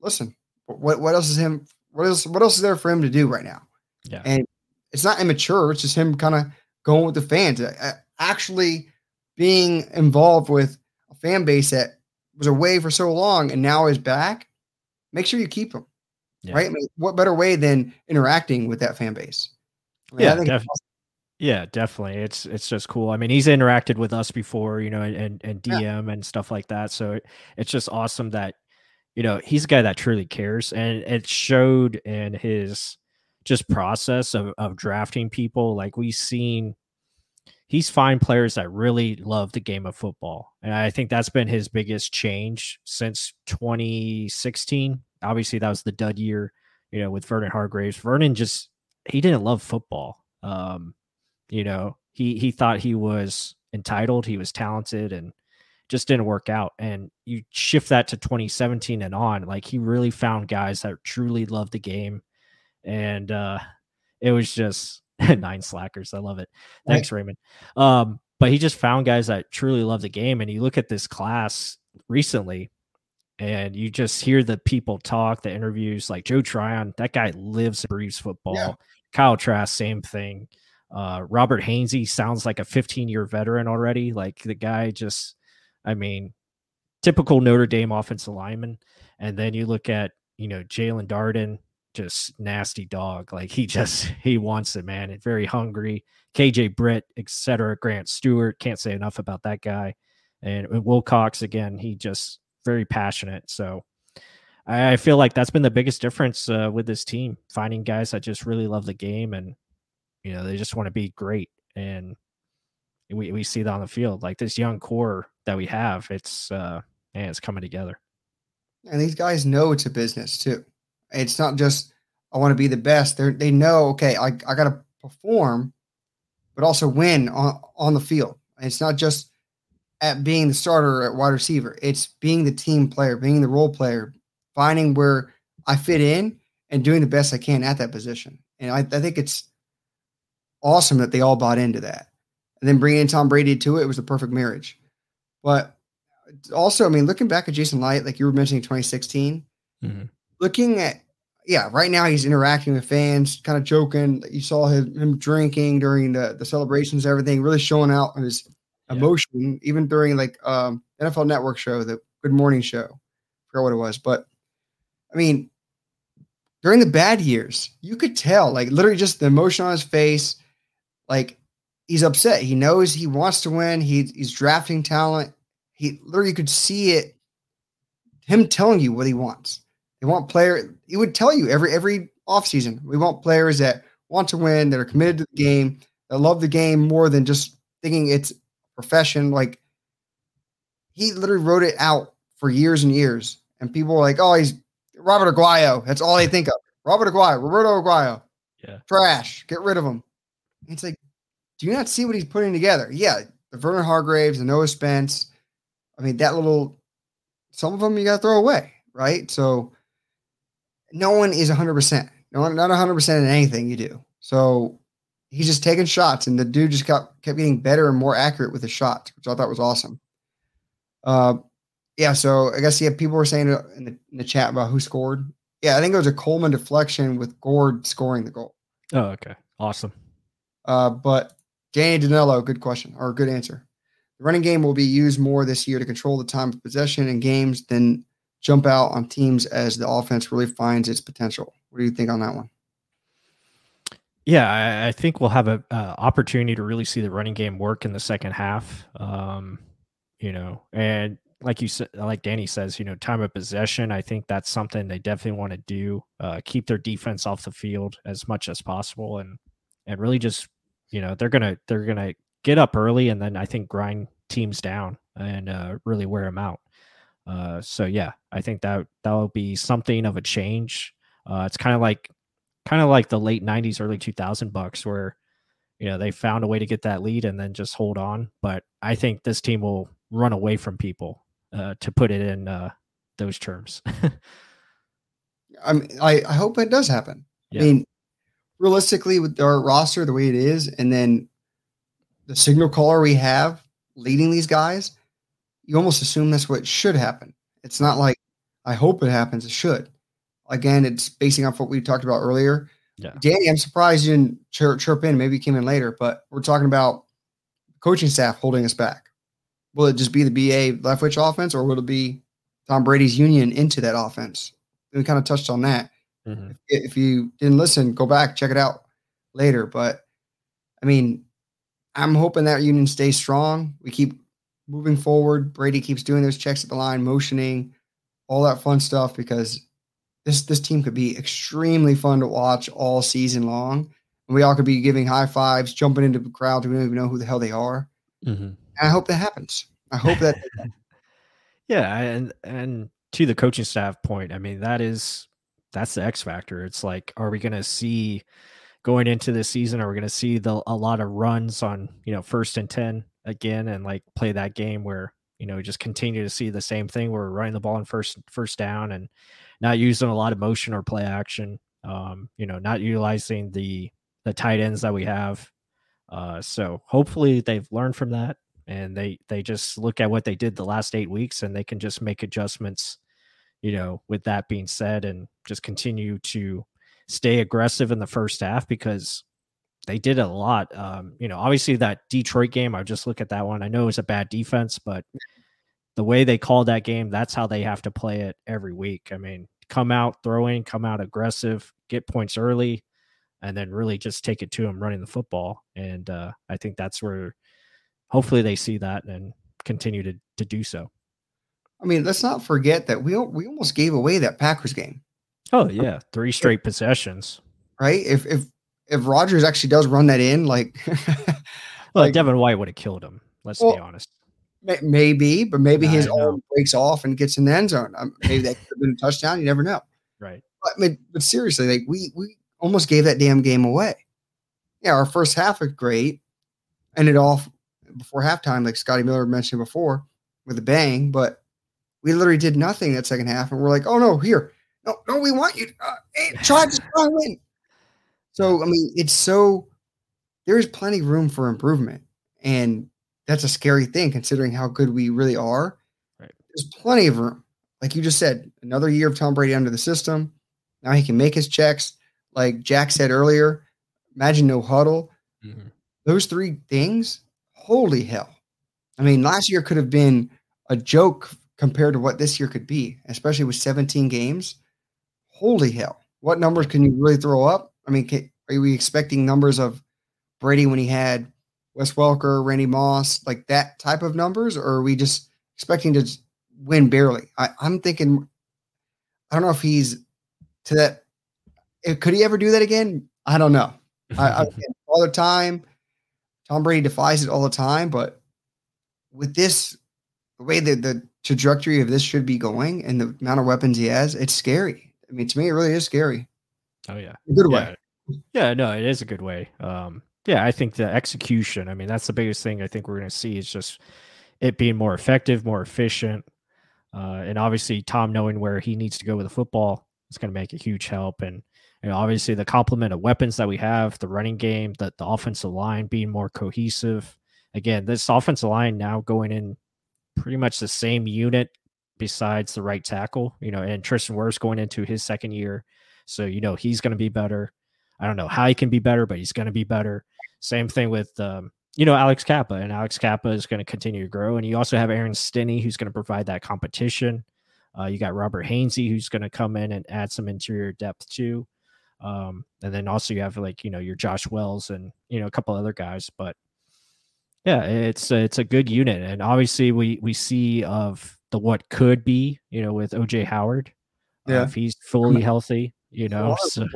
listen. What what else is him? What else? What else is there for him to do right now? Yeah, and it's not immature. It's just him kind of going with the fans, actually being involved with a fan base that was away for so long and now is back. Make sure you keep him. Yeah. Right? I mean, what better way than interacting with that fan base? I mean, yeah, def- yeah, definitely. It's it's just cool. I mean, he's interacted with us before, you know, and and DM yeah. and stuff like that. So it's just awesome that you know he's a guy that truly cares, and it showed in his just process of of drafting people. Like we've seen he's find players that really love the game of football. And I think that's been his biggest change since 2016. Obviously, that was the dud year, you know, with Vernon Hargreaves. Vernon just he didn't love football. Um, you know, he he thought he was entitled, he was talented, and just didn't work out. And you shift that to 2017 and on, like he really found guys that truly loved the game. And uh it was just nine slackers. I love it. Thanks, right. Raymond. Um, but he just found guys that truly love the game. And you look at this class recently, and you just hear the people talk, the interviews, like Joe Tryon, that guy lives and breathes football. Yeah. Kyle Trask, same thing. Uh, Robert Hainsey sounds like a 15 year veteran already. Like the guy just, I mean, typical Notre Dame offensive lineman. And then you look at, you know, Jaelon Darden, just nasty dog. Like he just he wants it, man. And very hungry. KJ Britt, etc. Grant Stuart, can't say enough about that guy. And Wilcox again, he just very passionate. So I, feel like that's been the biggest difference uh, with this team, finding guys that just really love the game and you know they just want to be great. And we we see that on the field, like this young core that we have. It's uh man, it's coming together. And these guys know it's a business too. It's not just I want to be the best. They they know okay, I I got to perform, but also win on on the field. it's not just at being the starter at wide receiver. It's being the team player, being the role player, finding where I fit in and doing the best I can at that position. And I, I think it's awesome that they all bought into that. And then bringing in Tom Brady to it, it was the perfect marriage. But also, I mean, looking back at Jason Licht, like you were mentioning 2016, mm-hmm looking at yeah, right now he's interacting with fans, kind of joking. You saw him, him drinking during the, the celebrations, everything, really showing out his yeah. emotion, even during like um, NFL Network show, the Good Morning Show. I forgot what it was, but I mean, during the bad years, you could tell, like literally just the emotion on his face, like he's upset. He knows he wants to win. He, he's drafting talent. He literally could see it. Him telling you what he wants they want player. He would tell you every every offseason, we want players that want to win, that are committed to the game, that love the game more than just thinking it's profession. Like he literally wrote it out for years and years, and people were like, "Oh, he's Robert Aguayo." That's all they think of. Robert Aguayo, Roberto Aguayo. Yeah, trash. Get rid of him. It's like, do you not see what he's putting together? Yeah, the Vernon Hargreaves, the Noah Spence. I mean, that little, some of them you got to throw away, right? So no one is 100%. No one, not 100% in anything you do. So he's just taking shots, and the dude just got kept getting better and more accurate with his shots, which I thought was awesome. Uh, yeah. So I guess yeah, people were saying in the, in the chat about who scored. Yeah, I think it was a Coleman deflection with Gourde scoring the goal. Oh, okay, awesome. Uh, but Danny Danilo, good question or good answer. The running game will be used more this year to control the time of possession in games than jump out on teams as the offense really finds its potential. What do you think on that one? Yeah, I, I think we'll have an opportunity to really see the running game work in the second half. Um, you know, and like you said, like Danny says, you know, time of possession. I think that's something they definitely want to do. Uh, keep their defense off the field as much as possible, and and really just, you know, they're gonna they're gonna get up early, and then I think grind teams down and uh, really wear them out. Uh, so yeah, I think that that will be something of a change. Uh, it's kind of like kind of like the late 90s early 2000 Bucs where you know they found a way to get that lead and then just hold on but i think this team will run away from people uh, to put it in uh, those terms I, mean, I i hope it does happen yeah. i mean realistically with our roster the way it is and then the signal caller we have leading these guys you almost assume that's what should happen it's not like i hope it happens it should Again, it's basing off what we talked about earlier. Yeah. Danny, I'm surprised you didn't chirp, chirp in. Maybe you came in later, but we're talking about coaching staff holding us back. Will it just be the BA Leftwich offense, or will it be Tom Brady's union into that offense? We kind of touched on that. Mm-hmm. If, if you didn't listen, go back, check it out later. But I mean, I'm hoping that union stays strong. We keep moving forward. Brady keeps doing those checks at the line, motioning, all that fun stuff because this this team could be extremely fun to watch all season long. And we all could be giving high fives, jumping into the crowd. We don't even know who the hell they are. Mm-hmm. And I hope that happens. I hope that. yeah, and and to the coaching staff point, I mean that is that's the X factor. It's like, are we going to see going into the season? Are we going to see the a lot of runs on you know first and ten again, and like play that game where you know just continue to see the same thing where we're running the ball in first first down and not using a lot of motion or play action. Um, you know, not utilizing the the tight ends that we have. Uh, so hopefully they've learned from that and they they just look at what they did the last eight weeks and they can just make adjustments. You know, with that being said, and just continue to stay aggressive in the first half because they did a lot. Um, you know, obviously that Detroit game, I just look at that one. I know it was a bad defense, but the way they called that game, that's how they have to play it every week. I mean, come out throwing, come out aggressive, get points early, and then really just take it to them running the football. And uh, I think that's where hopefully they see that and continue to, to do so. I mean, let's not forget that we we almost gave away that Packers game. Oh yeah, three straight possessions. Right? If if if Rodgers actually does run that in, like, well, like, Devin White would have killed him. Let's well, be honest. Maybe, but maybe his arm breaks off and gets in the end zone. Um, maybe that could have been a touchdown. You never know. Right. But, I mean, but seriously, like we we almost gave that damn game away. Yeah, our first half was great, ended off before halftime, like Scotty Miller mentioned before, with a bang. But we literally did nothing that second half, and we're like, oh no, here, no, no, we want you. Uh, hey, try to try win. So I mean, it's so there is plenty of room for improvement, and that's a scary thing considering how good we really are. Right. There's plenty of room. Like you just said, another year of Tom Brady under the system. Now he can make his checks. Like Jack said earlier, imagine no huddle. Mm-hmm. Those three things, holy hell. I mean, last year could have been a joke compared to what this year could be, especially with 17 games. Holy hell. What numbers can you really throw up? I mean, can, are we expecting numbers of Brady when he had Wes Welker, Randy Moss, like that type of numbers, or are we just expecting to win barely? I, I'm thinking, I don't know if he's to that. Eh, could he ever do that again? I don't know. I, I all the time. Tom Brady defies it all the time, but with this, the way that the trajectory of this should be going and the amount of weapons he has, it's scary. I mean, to me, it really is scary. Oh yeah, good yeah. way. Yeah, no, it is a good way. Um, Yeah, I think the execution. I mean, that's the biggest thing I think we're going to see is just it being more effective, more efficient, uh, and obviously Tom knowing where he needs to go with the football is going to make a huge help. And know, obviously the complement of weapons that we have, the running game, the, the offensive line being more cohesive. Again, this offensive line now going in pretty much the same unit besides the right tackle, you know, and Tristan Wirfs going into his second year. So, you know, he's going to be better. I don't know how he can be better, but he's going to be better. Same thing with, um, you know, Alex Cappa, and Alex Cappa is going to continue to grow. And you also have Aaron Stinnie, who's going to provide that competition. Uh, you got Robert Hainsey, who's going to come in and add some interior depth too. Um, and then also you have like, you know, your Josh Wells and, you know, a couple other guys. But yeah, it's it's a good unit. And obviously we we see of the what could be, you know, with OJ Howard. Uh, Yeah. if he's fully healthy, you know. So,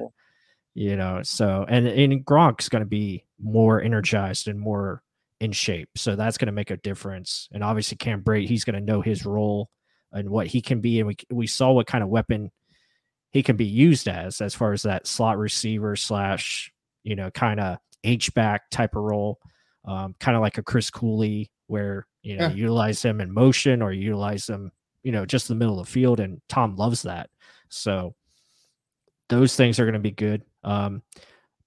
you know so and and gronk's going to be more energized and more in shape so that's going to make a difference and obviously cam brate he's going to know his role and what he can be and we, we saw what kind of weapon he can be used as as far as that slot receiver slash you know kind of h back type of role um, kind of like a chris cooley where you know Yeah. utilize him in motion or utilize him you know just in the middle of the field and tom loves that so those things are going to be good. Um,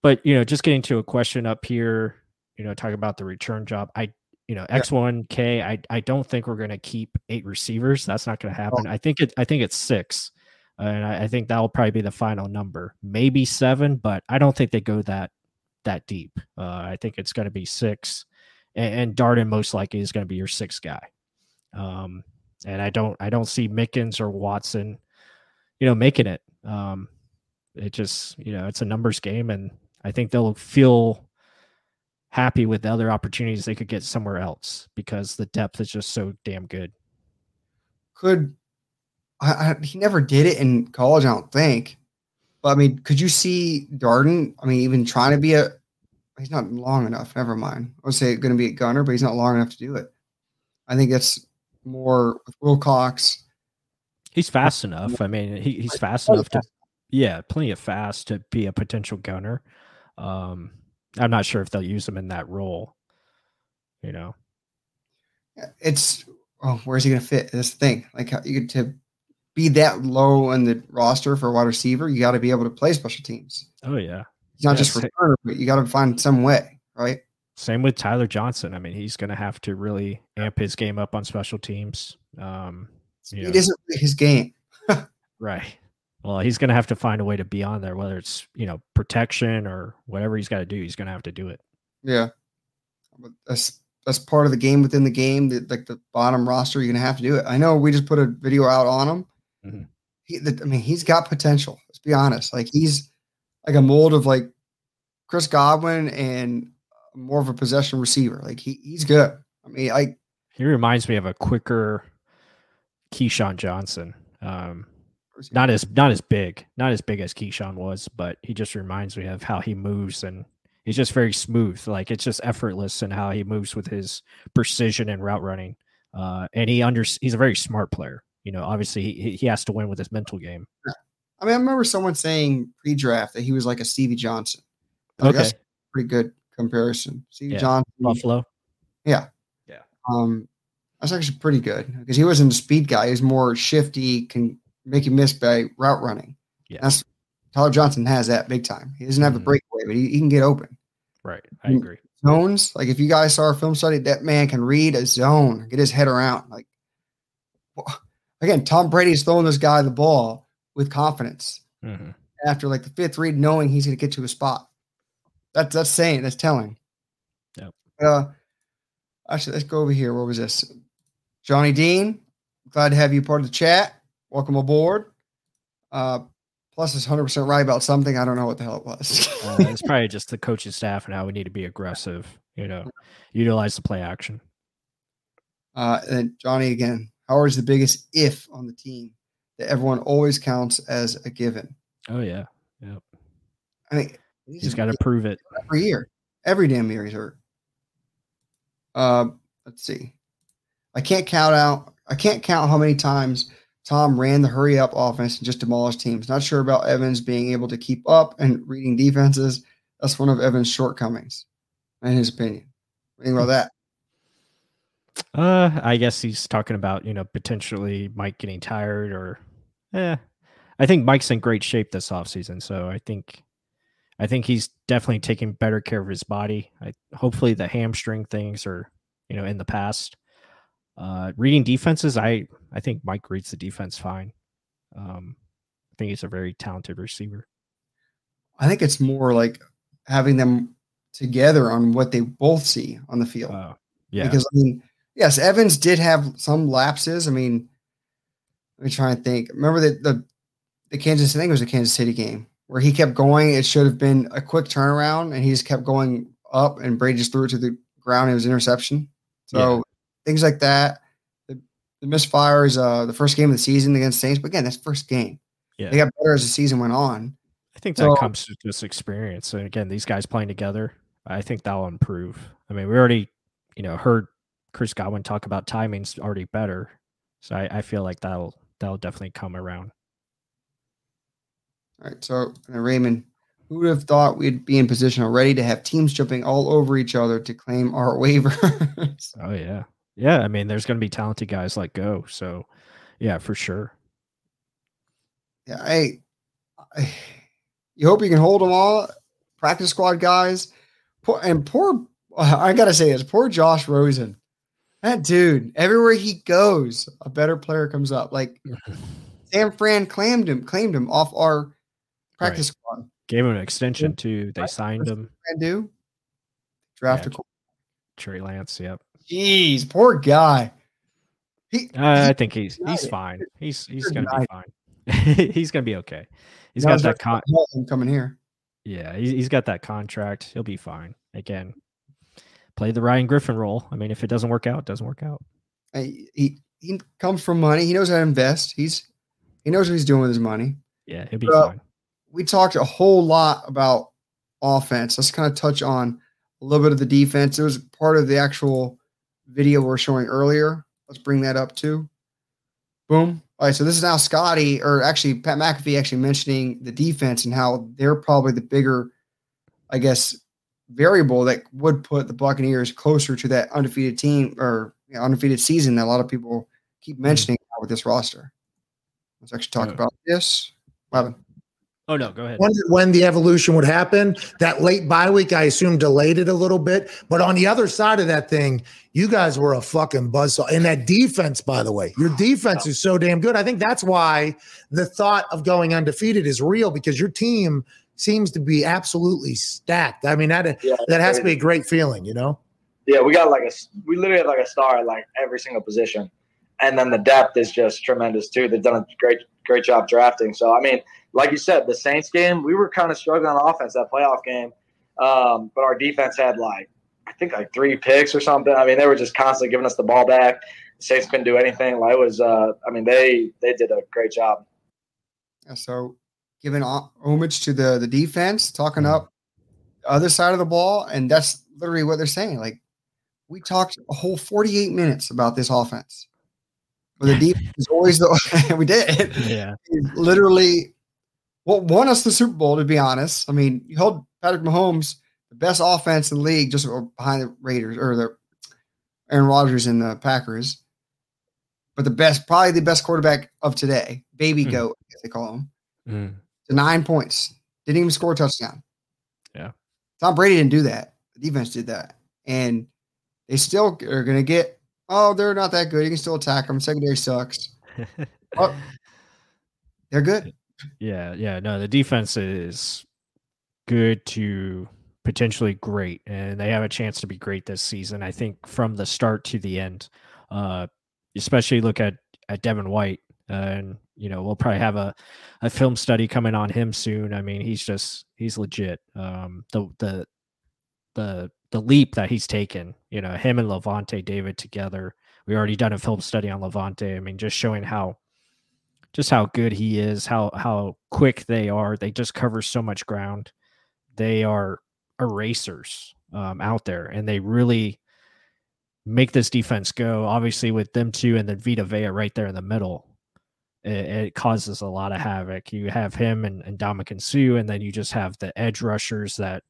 but you know, just getting to a question up here, you know, talking about the return job. I, you know, X one K. I I don't think we're going to keep eight receivers. That's not going to happen. I think it. I think it's six, uh, and I, I think that will probably be the final number. Maybe seven, but I don't think they go that that deep. Uh, I think it's going to be six, and, and Darden most likely is going to be your sixth guy. Um, and I don't I don't see Mickens or Watson, you know, making it. Um, it just you know it's a numbers game and i think they'll feel happy with the other opportunities they could get somewhere else because the depth is just so damn good Could I, I, he never did it in college? I don't think. But I mean, could you see Darden? I mean, even trying to be a he's not long enough. Never mind. I would say going to be a gunner, but he's not long enough to do it. I think that's more with Wilcox. he's fast enough i mean he, he's fast enough to yeah plenty of fast to be a potential gunner um i'm not sure if they'll use him in that role you know It's oh, where's he going to fit? That's the thing. Like how you could to be that low on the roster for a wide receiver, you got to be able to play special teams. oh yeah It's not Yeah, just returner, but you got to find some way, right? same with tyler johnson i mean he's going to have to really amp his game up on special teams um Speed Yeah. isn't really his game. Right. Well, he's going to have to find a way to be on there, whether it's you know protection or whatever he's got to do. He's going to have to do it. Yeah, but that's that's part of the game within the game. That like the bottom roster, you're gonna have to do it. I know we just put a video out on him. Mhm. He, the, I mean, he's got potential. Let's be honest. Like he's like a mold of like Chris Godwin and more of a possession receiver. Like he, he's good. I mean, I He reminds me of a quicker Keyshawn Johnson. Um, not as not as big, not as big as Keyshawn was, but he just reminds me of how he moves and he's just very smooth. Like it's just effortless in how he moves with his precision and route running. Uh, and he under he's a very smart player. You know, obviously he he has to win with his mental game. I mean, I remember someone saying pre-draft that he was like a Stevie Johnson. Like, Okay, that's a pretty good comparison. Stevie Yeah. Johnson, Buffalo. Yeah, yeah. Um, that's actually pretty good because he wasn't a speed guy. He was more shifty, can make you miss by route running. Yeah. That's Tyler Johnson has that big time. He doesn't have the Mhm. breakaway, but he, he can get open. Right, I agree. Zones, like if you guys saw our film study, that man can read a zone, get his head around. Like well, again, Tom Brady's throwing this guy the ball with confidence hmm after like the fifth read, knowing he's going to get to a spot. That's that's saying that's telling. Yep. Uh, actually, let's go over here. What was this? Johnny Dean, glad to have you part of the chat. Welcome aboard. Uh, plus, is 100 percent right about something. I don't know what the hell it was. Uh, it's probably just the coaching staff and how we need to be aggressive. You know, utilize the play action. uh, and Johnny again. Howard's the biggest if on the team that everyone always counts as a given. Oh yeah, yeah. I mean, He's got to prove it. every year. Every damn year he's hurt. Uh, let's see. I can't count out. I can't count how many times Tom ran the hurry up offense and just demolished teams. Not sure about Evans being able to keep up and reading defenses. That's one of Evans' shortcomings. in his opinion. What do you think about that? Uh, I guess he's talking about you know potentially Mike getting tired or, yeah. I think Mike's in great shape this offseason, so I think, I think he's definitely taking better care of his body. I hopefully the hamstring things are you know in the past. Uh, reading defenses, I I think Mike reads the defense fine. Um, I think he's a very talented receiver. I think it's more like having them together on what they both see on the field. Uh, yeah, Because I mean, yes, Evans did have some lapses. I mean, let me try and think. Remember that the the Kansas, I think it was a Kansas City game where he kept going. It should have been a quick turnaround, and he just kept going up, and Brady just threw it to the ground. It was interception. So Yeah. things like that. The, the misfires, uh, the first game of the season against Saints, but again, that's first game. Yeah. They got better as the season went on. I think that So- comes to just experience. And again, these guys playing together, I think that'll improve. I mean, we already, you know, heard Chris Godwin talk about timing's already better. So I, I feel like that'll that'll definitely come around. All right. So, uh, Raymond, who would have thought we'd be in position already to have teams jumping all over each other to claim our waivers? Oh yeah. Yeah. I mean, there's gonna be talented guys like go. So yeah, for sure. yeah. I, I, you hope you can hold them all. Practice squad guys. Poor, and poor, I got to say this poor Josh Rosen. That dude, everywhere he goes, a better player comes up. Like San Fran claimed him, claimed him off our practice squad. Gave him an extension too. They signed him. Fran do draft Yeah, a Trey Lance. Yep. Jeez, poor guy. He, Uh, I think he's he's fine. He's he's gonna be fine. he's gonna be okay. He's got that con- coming here. Yeah, he's, he's got that contract. He'll be fine. Again, play the Ryan Griffin role. I mean, if it doesn't work out, it doesn't work out. He, he he comes from money. He knows how to invest. He's he knows what he's doing with his money. Yeah, he'll be Well, fine. We talked a whole lot about offense. Let's kind of touch on a little bit of the defense. It was part of the actual video we are showing earlier. Let's bring that up too. Boom. All right, so this is now Scotty, or actually Pat McAfee, actually mentioning the defense and how they're probably the bigger, I guess, variable that would put the Buccaneers closer to that undefeated team or you know, undefeated season that a lot of people keep mm-hmm. mentioning now with this roster. Let's actually talk Yeah. about this. What happened? Oh no, go ahead. wondered when the evolution would happen. That late bye week, I assume, delayed it a little bit. But on the other side of that thing, you guys were a fucking buzzsaw. And that defense, by the way, your defense is so damn good. I think that's why the thought of going undefeated is real because your team seems to be absolutely stacked. I mean, that Yeah, that has to be a great feeling, you know. Yeah, we got like a we literally have like a star at like every single position, and then the depth is just tremendous too. They've done a great great job drafting. So I mean, like you said, the Saints game we were kind of struggling on offense that playoff game, um, but our defense had like I think like three picks or something. I mean, they were just constantly giving us the ball back. The Saints couldn't do anything. Like it was, uh, I mean, they they did a great job. Yeah, so giving homage to the the defense, talking up the other side of the ball, and that's literally what they're saying. Like we talked a whole 48 minutes about this offense. But the defense is always the we did. Yeah, literally what won us the Super Bowl, to be honest. I mean, you held Patrick Mahomes, the best offense in the league, just behind the Raiders or the Aaron Rodgers and the Packers. But the best, probably the best quarterback of today, baby Mhm. goat, as they call him, Mm. To nine points. Didn't even score a touchdown. Yeah. Tom Brady didn't do that. The defense did that. And they still are going to get, oh, they're not that good. You can still attack them. Secondary sucks. Oh. They're good. yeah, yeah. No, the defense is good to potentially great, and they have a chance to be great this season. I think from the start to the end. Uh, especially look at at Devin White, and you know we'll probably have a a film study coming on him soon. I mean, he's just he's legit. Um, the the the the leap that he's taken, you know, him and Lavonte David together. We already done a film study on Lavonte. I mean, just showing how just how good he is, how how quick they are. They just cover so much ground. They are erasers um, out there, and they really make this defense go. Obviously, with them two and then Vita Vea right there in the middle, it, it causes a lot of havoc. You have him and, and Ndamukong Suh, and then you just have the edge rushers that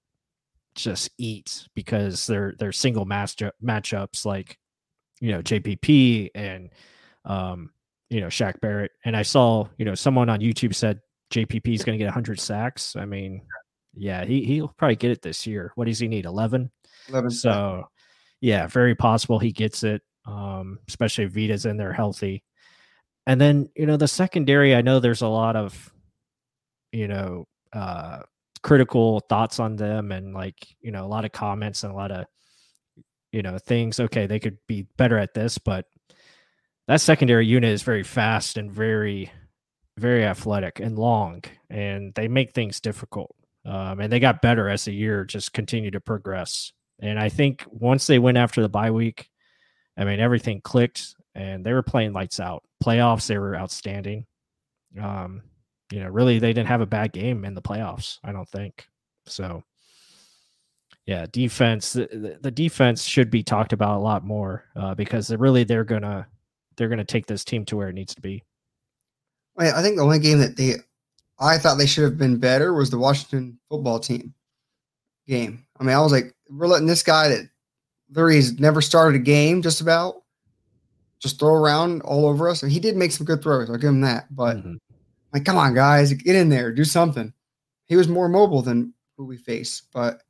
just eat because they're they're single match matchups like you know JPP and um you know Shaq Barrett. And I saw you know someone on YouTube said JPP is going to get 100 sacks. I mean, yeah, he he'll probably get it this year. What does he need? 11. 11 So, yeah, very possible he gets it. Um, especially if Vita's in there healthy. And then you know the secondary. I know there's a lot of you know uh critical thoughts on them and like you know a lot of comments and a lot of you know things okay they could be better at this but that secondary unit is very fast and very very athletic and long and they make things difficult um, and they got better as the year just continued to progress and i think once they went after the bye week i mean everything clicked and they were playing lights out playoffs they were outstanding um, you know, really they didn't have a bad game in the playoffs, I don't think. So yeah, defense the, the defense should be talked about a lot more uh, because they're really they're gonna they're gonna take this team to where it needs to be. I think the only game that they I thought they should have been better was the Washington football team game. I mean, I was like, we're letting this guy that literally has never started a game just about just throw around all over us. And he did make some good throws. I'll give him that. But mm-hmm. Like, come on, guys, get in there, do something. He was more mobile than who we face, but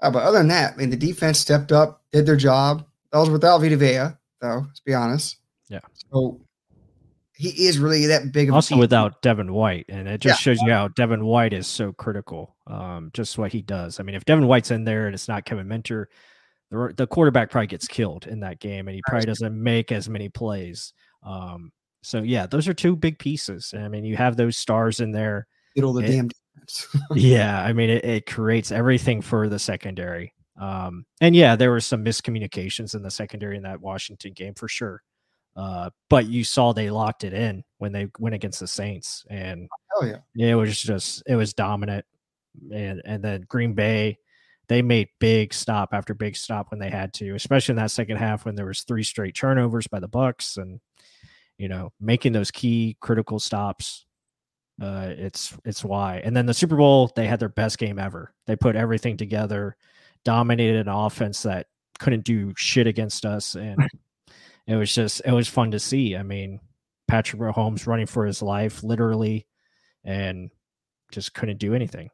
uh, but other than that, I mean, the defense stepped up, did their job. That was without Vita Vea, though. Let's be honest. Yeah. So he is really that big. also without Devin White, and it just yeah. shows you how Devin White is so critical. Um, just what he does. I mean, if Devin White's in there and it's not Kevin Minter, the, the quarterback probably gets killed in that game, and he probably doesn't make as many plays. Um, so yeah, those are two big pieces. I mean, you have those stars in there. Get all the it, damn defense. yeah, I mean, it, it, creates everything for the secondary. Um, and yeah, there were some miscommunications in the secondary in that Washington game for sure. Uh, but you saw they locked it in when they went against the Saints, and oh yeah, it was just it was dominant. And and then Green Bay, they made big stop after big stop when they had to, especially in that second half when there was three straight turnovers by the Bucs and you know, making those key critical stops. Uh, it's it's why. And then the Super Bowl, they had their best game ever. They put everything together, dominated an offense that couldn't do shit against us, and it was just it was fun to see. I mean, Patrick Mahomes running for his life, literally, and just couldn't do anything.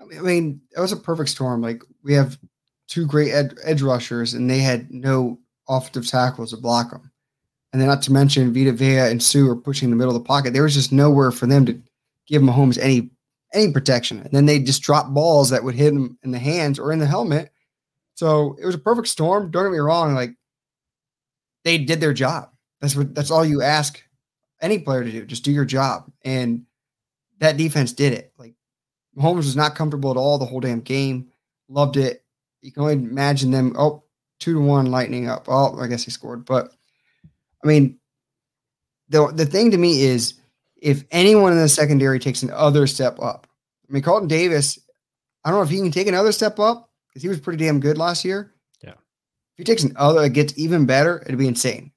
I mean, it was a perfect storm. Like we have two great ed- edge rushers, and they had no offensive tackles to block them. And then not to mention Vita Vea and Suh are pushing the middle of the pocket. There was just nowhere for them to give Mahomes any any protection. And then they just drop balls that would hit him in the hands or in the helmet. So it was a perfect storm. Don't get me wrong, like they did their job. That's what that's all you ask any player to do. Just do your job. And that defense did it. Like Mahomes was not comfortable at all the whole damn game. Loved it. You can only imagine them. Oh, two to one, lightning up. Oh, I guess he scored, but I mean, the the thing to me is if anyone in the secondary takes another step up. I mean, Carlton Davis, I don't know if he can take another step up because he was pretty damn good last year. Yeah. If he takes another, it gets even better. It'd be insane.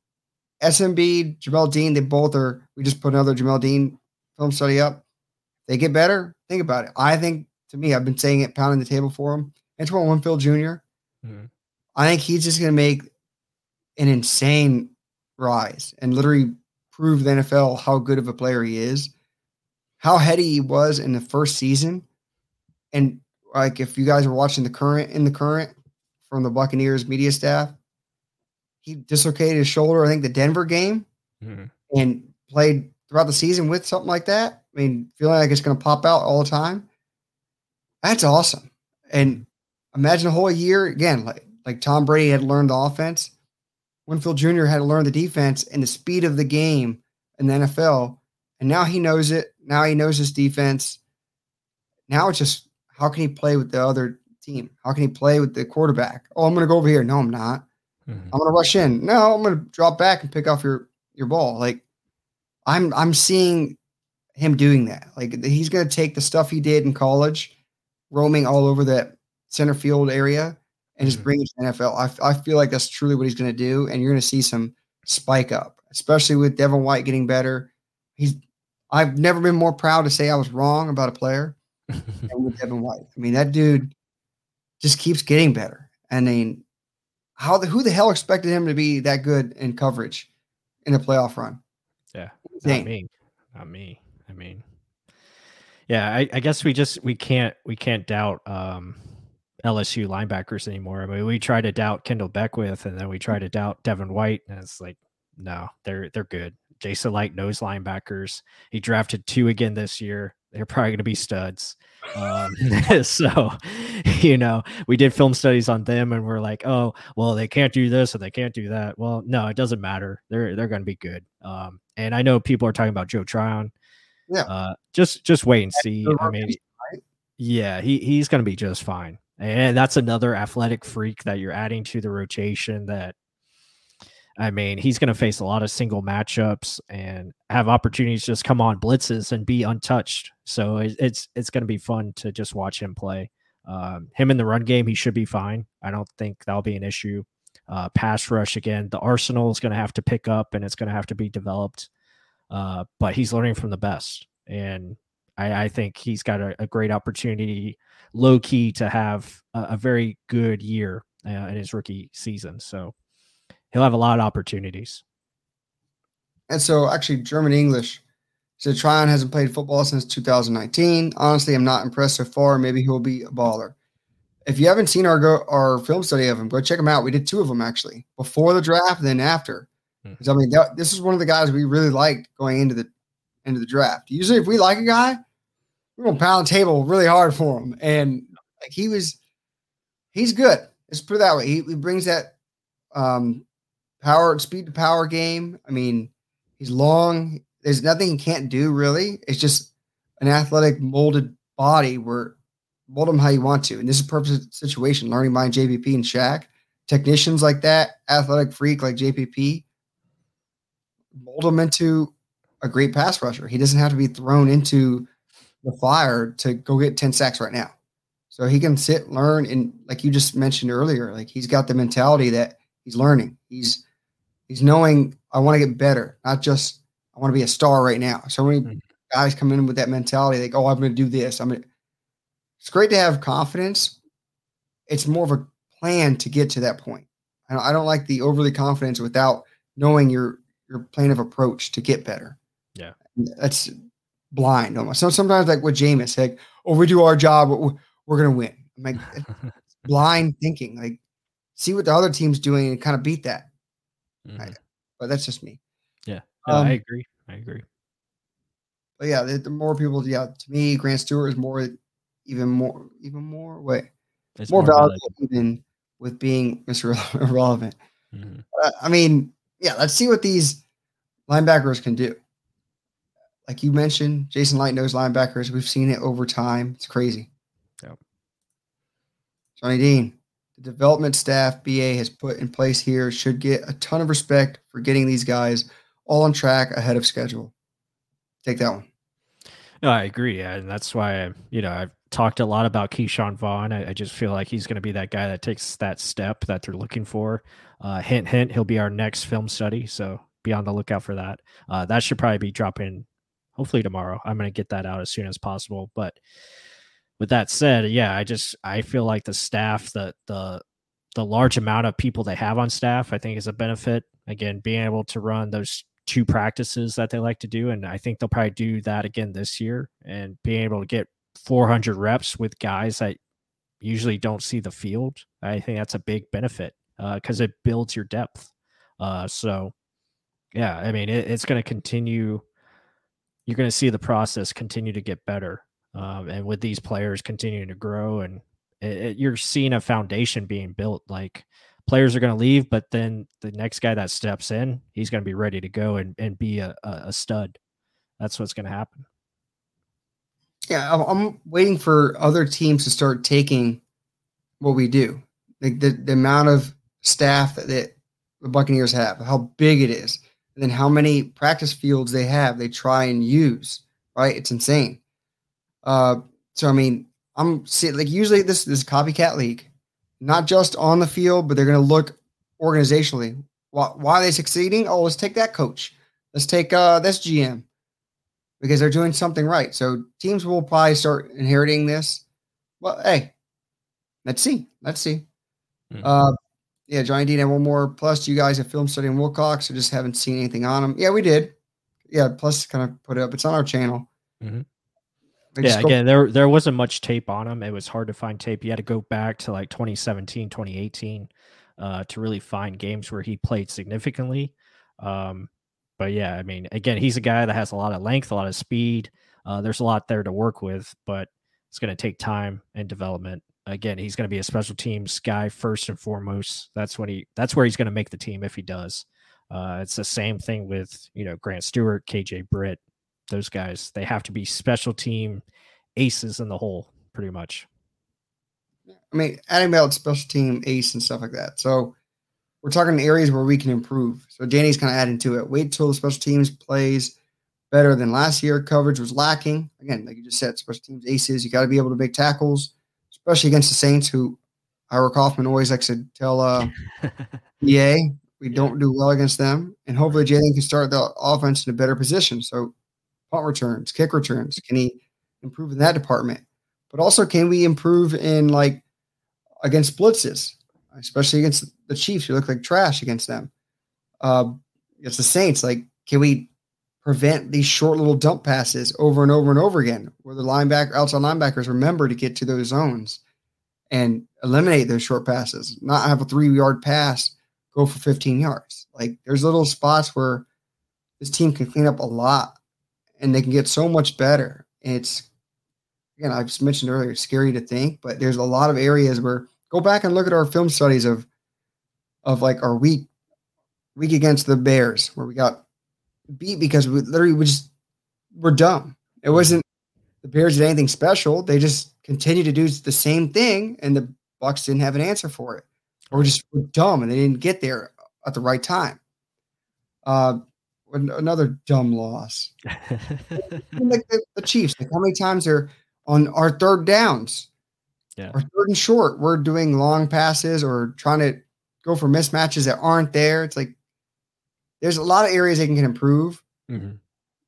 SMB, Jamel Dean, they both are. We just put another Jamel Dean film study up. They get better. Think about it. I think to me, I've been saying it, pounding the table for him. Antoine Winfield junior mm-hmm. I think he's just going to make an insane rise and literally prove the NFL how good of a player he is, how heady he was in the first season. And like if you guys are watching the current in the current from the Buccaneers media staff, he dislocated his shoulder, I think the Denver game, mm-hmm. and played throughout the season with something like that. I mean, feeling like it's going to pop out all the time. That's awesome. And imagine a whole year again, like like Tom Brady had learned the offense. Winfield Jr. had learned the defense and the speed of the game in the NFL. And now he knows it. Now he knows his defense. Now it's just how can he play with the other team? How can he play with the quarterback? Oh, I'm going to go over here. No, I'm not. Mm-hmm. I'm going to rush in. No, I'm going to drop back and pick off your your ball. Like I'm I'm seeing him doing that. Like he's going to take the stuff he did in college, roaming all over that center field area, and just mm-hmm. bring it to the NFL. I, I feel like that's truly what he's going to do, and you're going to see some spike up, especially with Devin White getting better. He's I've never been more proud to say I was wrong about a player. and with Devin White. I mean, that dude just keeps getting better. I mean, how the who the hell expected him to be that good in coverage in a playoff run? Yeah, not me, not me. Mean, yeah, I, I, guess we just we can't we can't doubt um, LSU linebackers anymore. I mean, we try to doubt Kendell Beckwith, and then we try to doubt Devin White, and it's like, no, they're they're good. Jason Licht knows linebackers. He drafted two again this year. They're probably going to be studs. Um, so, you know, we did film studies on them, and we're like, oh, well, they can't do this and they can't do that. Well, no, it doesn't matter. They're they're going to be good. Um, and I know people are talking about Joe Tryon. Yeah. Uh, just just wait and see. I mean, yeah, he he's going to be just fine. And that's another athletic freak that you're adding to the rotation that I mean, he's going to face a lot of single matchups and have opportunities to just come on blitzes and be untouched. So it's it's going to be fun to just watch him play. Um, him in the run game, he should be fine. I don't think that'll be an issue. Uh, pass rush again, the arsenal is going to have to pick up and it's going to have to be developed. Uh, but he's learning from the best, and I, I think he's got a, a, great opportunity, low key, to have a, a very good year uh, in his rookie season. So he'll have a lot of opportunities. And so, actually, German English said Tryon hasn't played football since 2019. Honestly, I'm not impressed so far. Maybe he'll be a baller. If you haven't seen our go, our film study of him, go check him out. We did two of them actually, before the draft then after. Because hmm. I mean, that, this is one of the guys we really liked going into the into the draft. Usually, if we like a guy, we're gonna pound the table really hard for him. And like he was, he's good. Let's put it that way. He, he brings that um, power, speed to power game. I mean, he's long. There's nothing he can't do really. It's just an athletic molded body where mold him how you want to. And this is a perfect situation. Learning by JPP and Shaq, technicians like that, athletic freak like JPP, mold him into a great pass rusher. He doesn't have to be thrown into the fire to go get 10 sacks right now. So he can sit, learn, and like you just mentioned earlier, like he's got the mentality that he's learning. He's He's knowing I want to get better, not just I want to be a star right now. So many mm-hmm. guys come in with that mentality, like, oh, I'm going to do this. I'm going. It's great to have confidence. It's more of a plan to get to that point. I don't, I don't like the overly confidence without knowing your your plan of approach to get better. Yeah, that's blind almost. So sometimes, like with Jameis, like, oh, we do our job, we're, to win. I'm like blind thinking. Like, see what the other team's doing and kind of beat that. Mm-hmm. I, but that's just me. Yeah, no, um, I agree. I agree. But yeah, the, the, more people, yeah, to me, Grant Stuart is more, even more, even more way, it's more, more valuable even with being Mr. Irrelevant. Mm-hmm. Uh, I mean, yeah, let's see what these linebackers can do. Like you mentioned, Jason Licht knows linebackers. We've seen it over time. It's crazy. Yep. Johnny Dean, the development staff BA has put in place here should get a ton of respect for getting these guys all on track ahead of schedule. Take that one. No, I agree, and that's why you know I've talked a lot about Ke'Shawn Vaughn. I, I just feel like he's going to be that guy that takes that step that they're looking for. Uh, hint, hint, he'll be our next film study, so be on the lookout for that. Uh, that should probably be dropping hopefully tomorrow. I'm going to get that out as soon as possible, but with that said, yeah, I just I feel like the staff, the the the large amount of people they have on staff, I think is a benefit. Again, being able to run those two practices that they like to do, and I think they'll probably do that again this year, and being able to get 400 reps with guys that usually don't see the field, I think that's a big benefit because uh, it builds your depth. Uh, so, yeah, I mean, it, it's going to continue. You're going to see the process continue to get better um, and with these players continuing to grow and it, it, you're seeing a foundation being built like players are going to leave but then the next guy that steps in he's going to be ready to go and, and be a, a stud that's what's going to happen yeah i'm waiting for other teams to start taking what we do like the, the amount of staff that, that the buccaneers have how big it is and then how many practice fields they have they try and use right it's insane uh, so I mean, I'm seeing like usually this this copycat league, not just on the field, but they're going to look organizationally. Why, why are they succeeding? Oh, let's take that coach. Let's take uh this GM. Because they're doing something right. So teams will probably start inheriting this. Well, hey, let's see. Let's see. Mm-hmm. Uh, yeah, Johnny Dean had one more. Plus, you guys have film studying Wilcox, or just haven't seen anything on him. Yeah, we did. Yeah, plus kind of put it up. It's on our channel. Mm-hmm. Yeah, again, there there wasn't much tape on him. It was hard to find tape. You had to go back to like 2017, 2018 uh, to really find games where he played significantly. Um, but yeah, I mean, again, he's a guy that has a lot of length, a lot of speed. Uh, there's a lot there to work with, but it's going to take time and development. Again, he's going to be a special teams guy first and foremost. That's when he. That's where he's going to make the team if he does. Uh, it's the same thing with you know Grant Stuart, KJ Britt, those guys. They have to be special team aces in the hole, pretty much. I mean, adding about special team ace and stuff like that. So we're talking areas where we can improve. So Danny's kind of adding to it. Wait till the special teams plays better than last year. Coverage was lacking. Again, like you just said, special teams aces. You got to be able to make tackles, especially against the Saints, who Ira Kaufman always likes to tell uh, EA we don't do well against them. And hopefully Jaelon can start the offense in a better position. So punt returns, kick returns, can he improve in that department? But also, can we improve in like against blitzes? Especially against the Chiefs, who look like trash against them. Uh, against the Saints, like, can we prevent these short little dump passes over and over and over again, where the linebacker, outside linebackers remember to get to those zones and eliminate those short passes, not have a three yard pass go for 15 yards. Like, there's little spots where this team can clean up a lot and they can get so much better. And it's again, I just mentioned earlier, it's scary to think, but there's a lot of areas where Go back and look at our film studies of of like our week week against the Bears where we got beat because we literally we just were dumb. It mm-hmm. wasn't the Bears did anything special. They just continued to do the same thing, and the Bucs didn't have an answer for it, or just were dumb and they didn't get there at the right time. Uh, another dumb loss. like the, the Chiefs, like how many times are on our third downs yeah. Or third and short, we're doing long passes or trying to go for mismatches that aren't there. It's like there's a lot of areas they can, improve. Mm-hmm.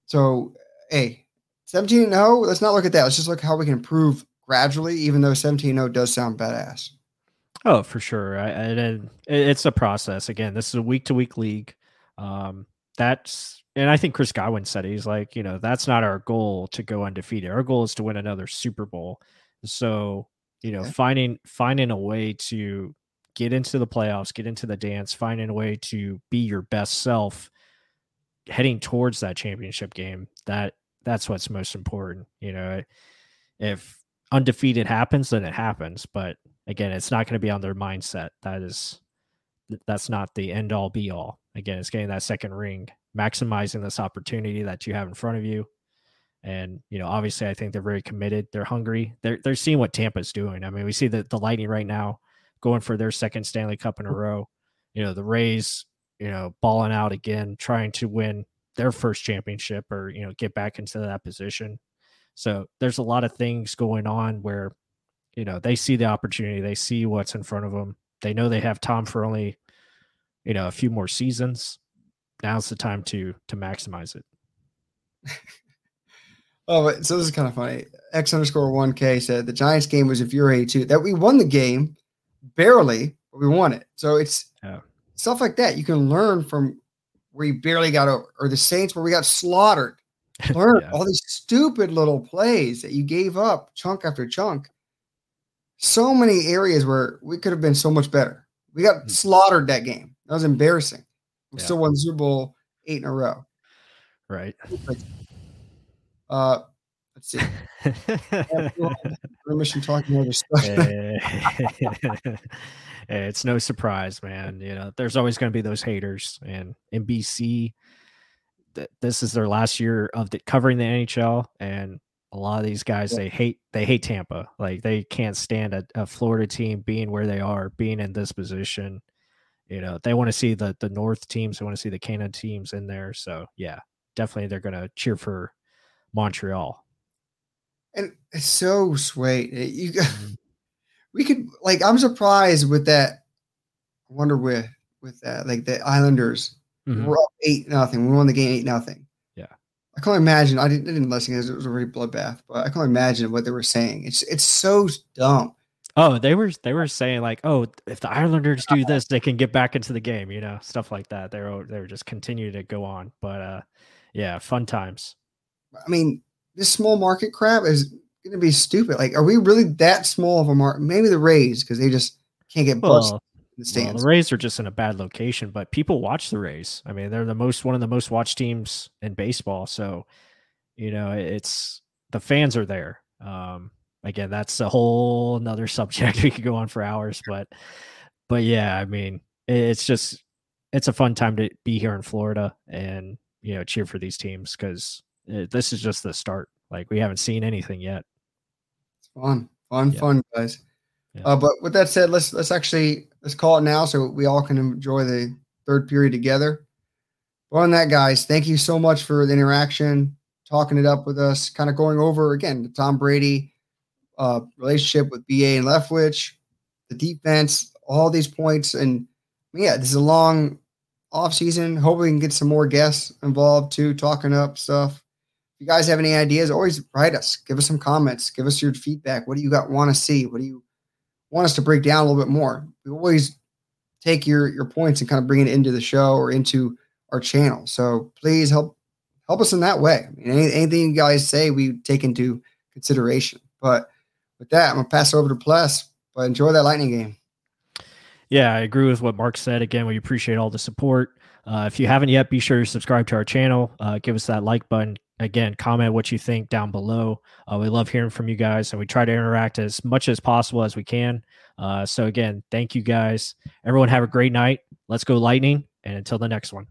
So, hey, 17 0, let's not look at that. Let's just look how we can improve gradually, even though 17 0 does sound badass. Oh, for sure. I, I, it's a process. Again, this is a week to week league. Um, that's, and I think Chris Godwin said he's like, you know, that's not our goal to go undefeated. Our goal is to win another Super Bowl. So you know, finding finding a way to get into the playoffs, get into the dance, finding a way to be your best self heading towards that championship game. That that's what's most important. You know, if undefeated happens, then it happens. But again, it's not going to be on their mindset. That is that's not the end all be all. Again, it's getting that second ring, maximizing this opportunity that you have in front of you, and you know, obviously, I think they're very committed. They're hungry. They're they're seeing what Tampa's doing. I mean, we see the the Lightning right now going for their second Stanley Cup in a row. You know, the Rays, you know, balling out again, trying to win their first championship or you know get back into that position. So there's a lot of things going on where you know they see the opportunity, they see what's in front of them. They know they have Tom for only you know a few more seasons. Now's the time to to maximize it. Oh, so this is kind of funny. X underscore one K said the Giants game was infuriating too. That we won the game barely, but we won it. So it's yeah. stuff like that you can learn from where you barely got over, or the Saints where we got slaughtered. Learn yeah. all these stupid little plays that you gave up chunk after chunk. So many areas where we could have been so much better. We got mm-hmm. slaughtered that game. That was embarrassing. We yeah. still won Super Bowl eight in a row. Right. Uh, let's see. Permission talking other stuff. it's no surprise, man. You know, there's always going to be those haters, and NBC. Th- this is their last year of the, covering the NHL, and a lot of these guys yeah. they hate they hate Tampa. Like they can't stand a, a Florida team being where they are, being in this position. You know, they want to see the the North teams, they want to see the Canada teams in there. So yeah, definitely they're going to cheer for Montreal. And it's so sweet. You mm-hmm. we could like I'm surprised with that. I wonder with with that like the Islanders. Mm-hmm. We're up eight nothing. We won the game eight nothing. Yeah. I can't imagine. I didn't, I didn't listen because it was already bloodbath, but I can't imagine what they were saying. It's it's so dumb. Oh, they were they were saying like, oh, if the Islanders do this, they can get back into the game, you know, stuff like that. They were they were just continue to go on, but uh, yeah, fun times. I mean, this small market crap is going to be stupid. Like, are we really that small of a market? Maybe the Rays because they just can't get busted Well, in the well, the Rays are just in a bad location, but people watch the Rays. I mean, they're the most one of the most watched teams in baseball. So, you know, it's the fans are there. Um, again, that's a whole another subject we could go on for hours, but but yeah, I mean, it's just it's a fun time to be here in Florida and you know cheer for these teams because this is just the start. Like we haven't seen anything yet. It's fun, fun, Yeah. fun, guys. Yeah. Uh, but with that said, let's let's actually let's call it now so we all can enjoy the third period together. Well, on that, guys, thank you so much for the interaction, talking it up with us, kind of going over again the Tom Brady uh, relationship with BA and Leftwich, the defense, all these points, and yeah, this is a long off season. Hopefully, we can get some more guests involved too, talking up stuff. You guys have any ideas, always write us. Give us some comments. Give us your feedback. What do you got want to see? What do you want us to break down a little bit more? We always take your your points and kind of bring it into the show or into our channel. So please help help us in that way. I mean, any, anything you guys say, we take into consideration. But with that, I'm gonna pass over to Pless. But enjoy that lightning game. Yeah, I agree with what Mark said. Again, we appreciate all the support. Uh, if you haven't yet, be sure to subscribe to our channel. Uh, give us that like button. Again, comment what you think down below. Uh, we love hearing from you guys, and we try to interact as much as possible as we can. Uh, so, again, thank you guys. Everyone, have a great night. Let's go, Lightning. And until the next one.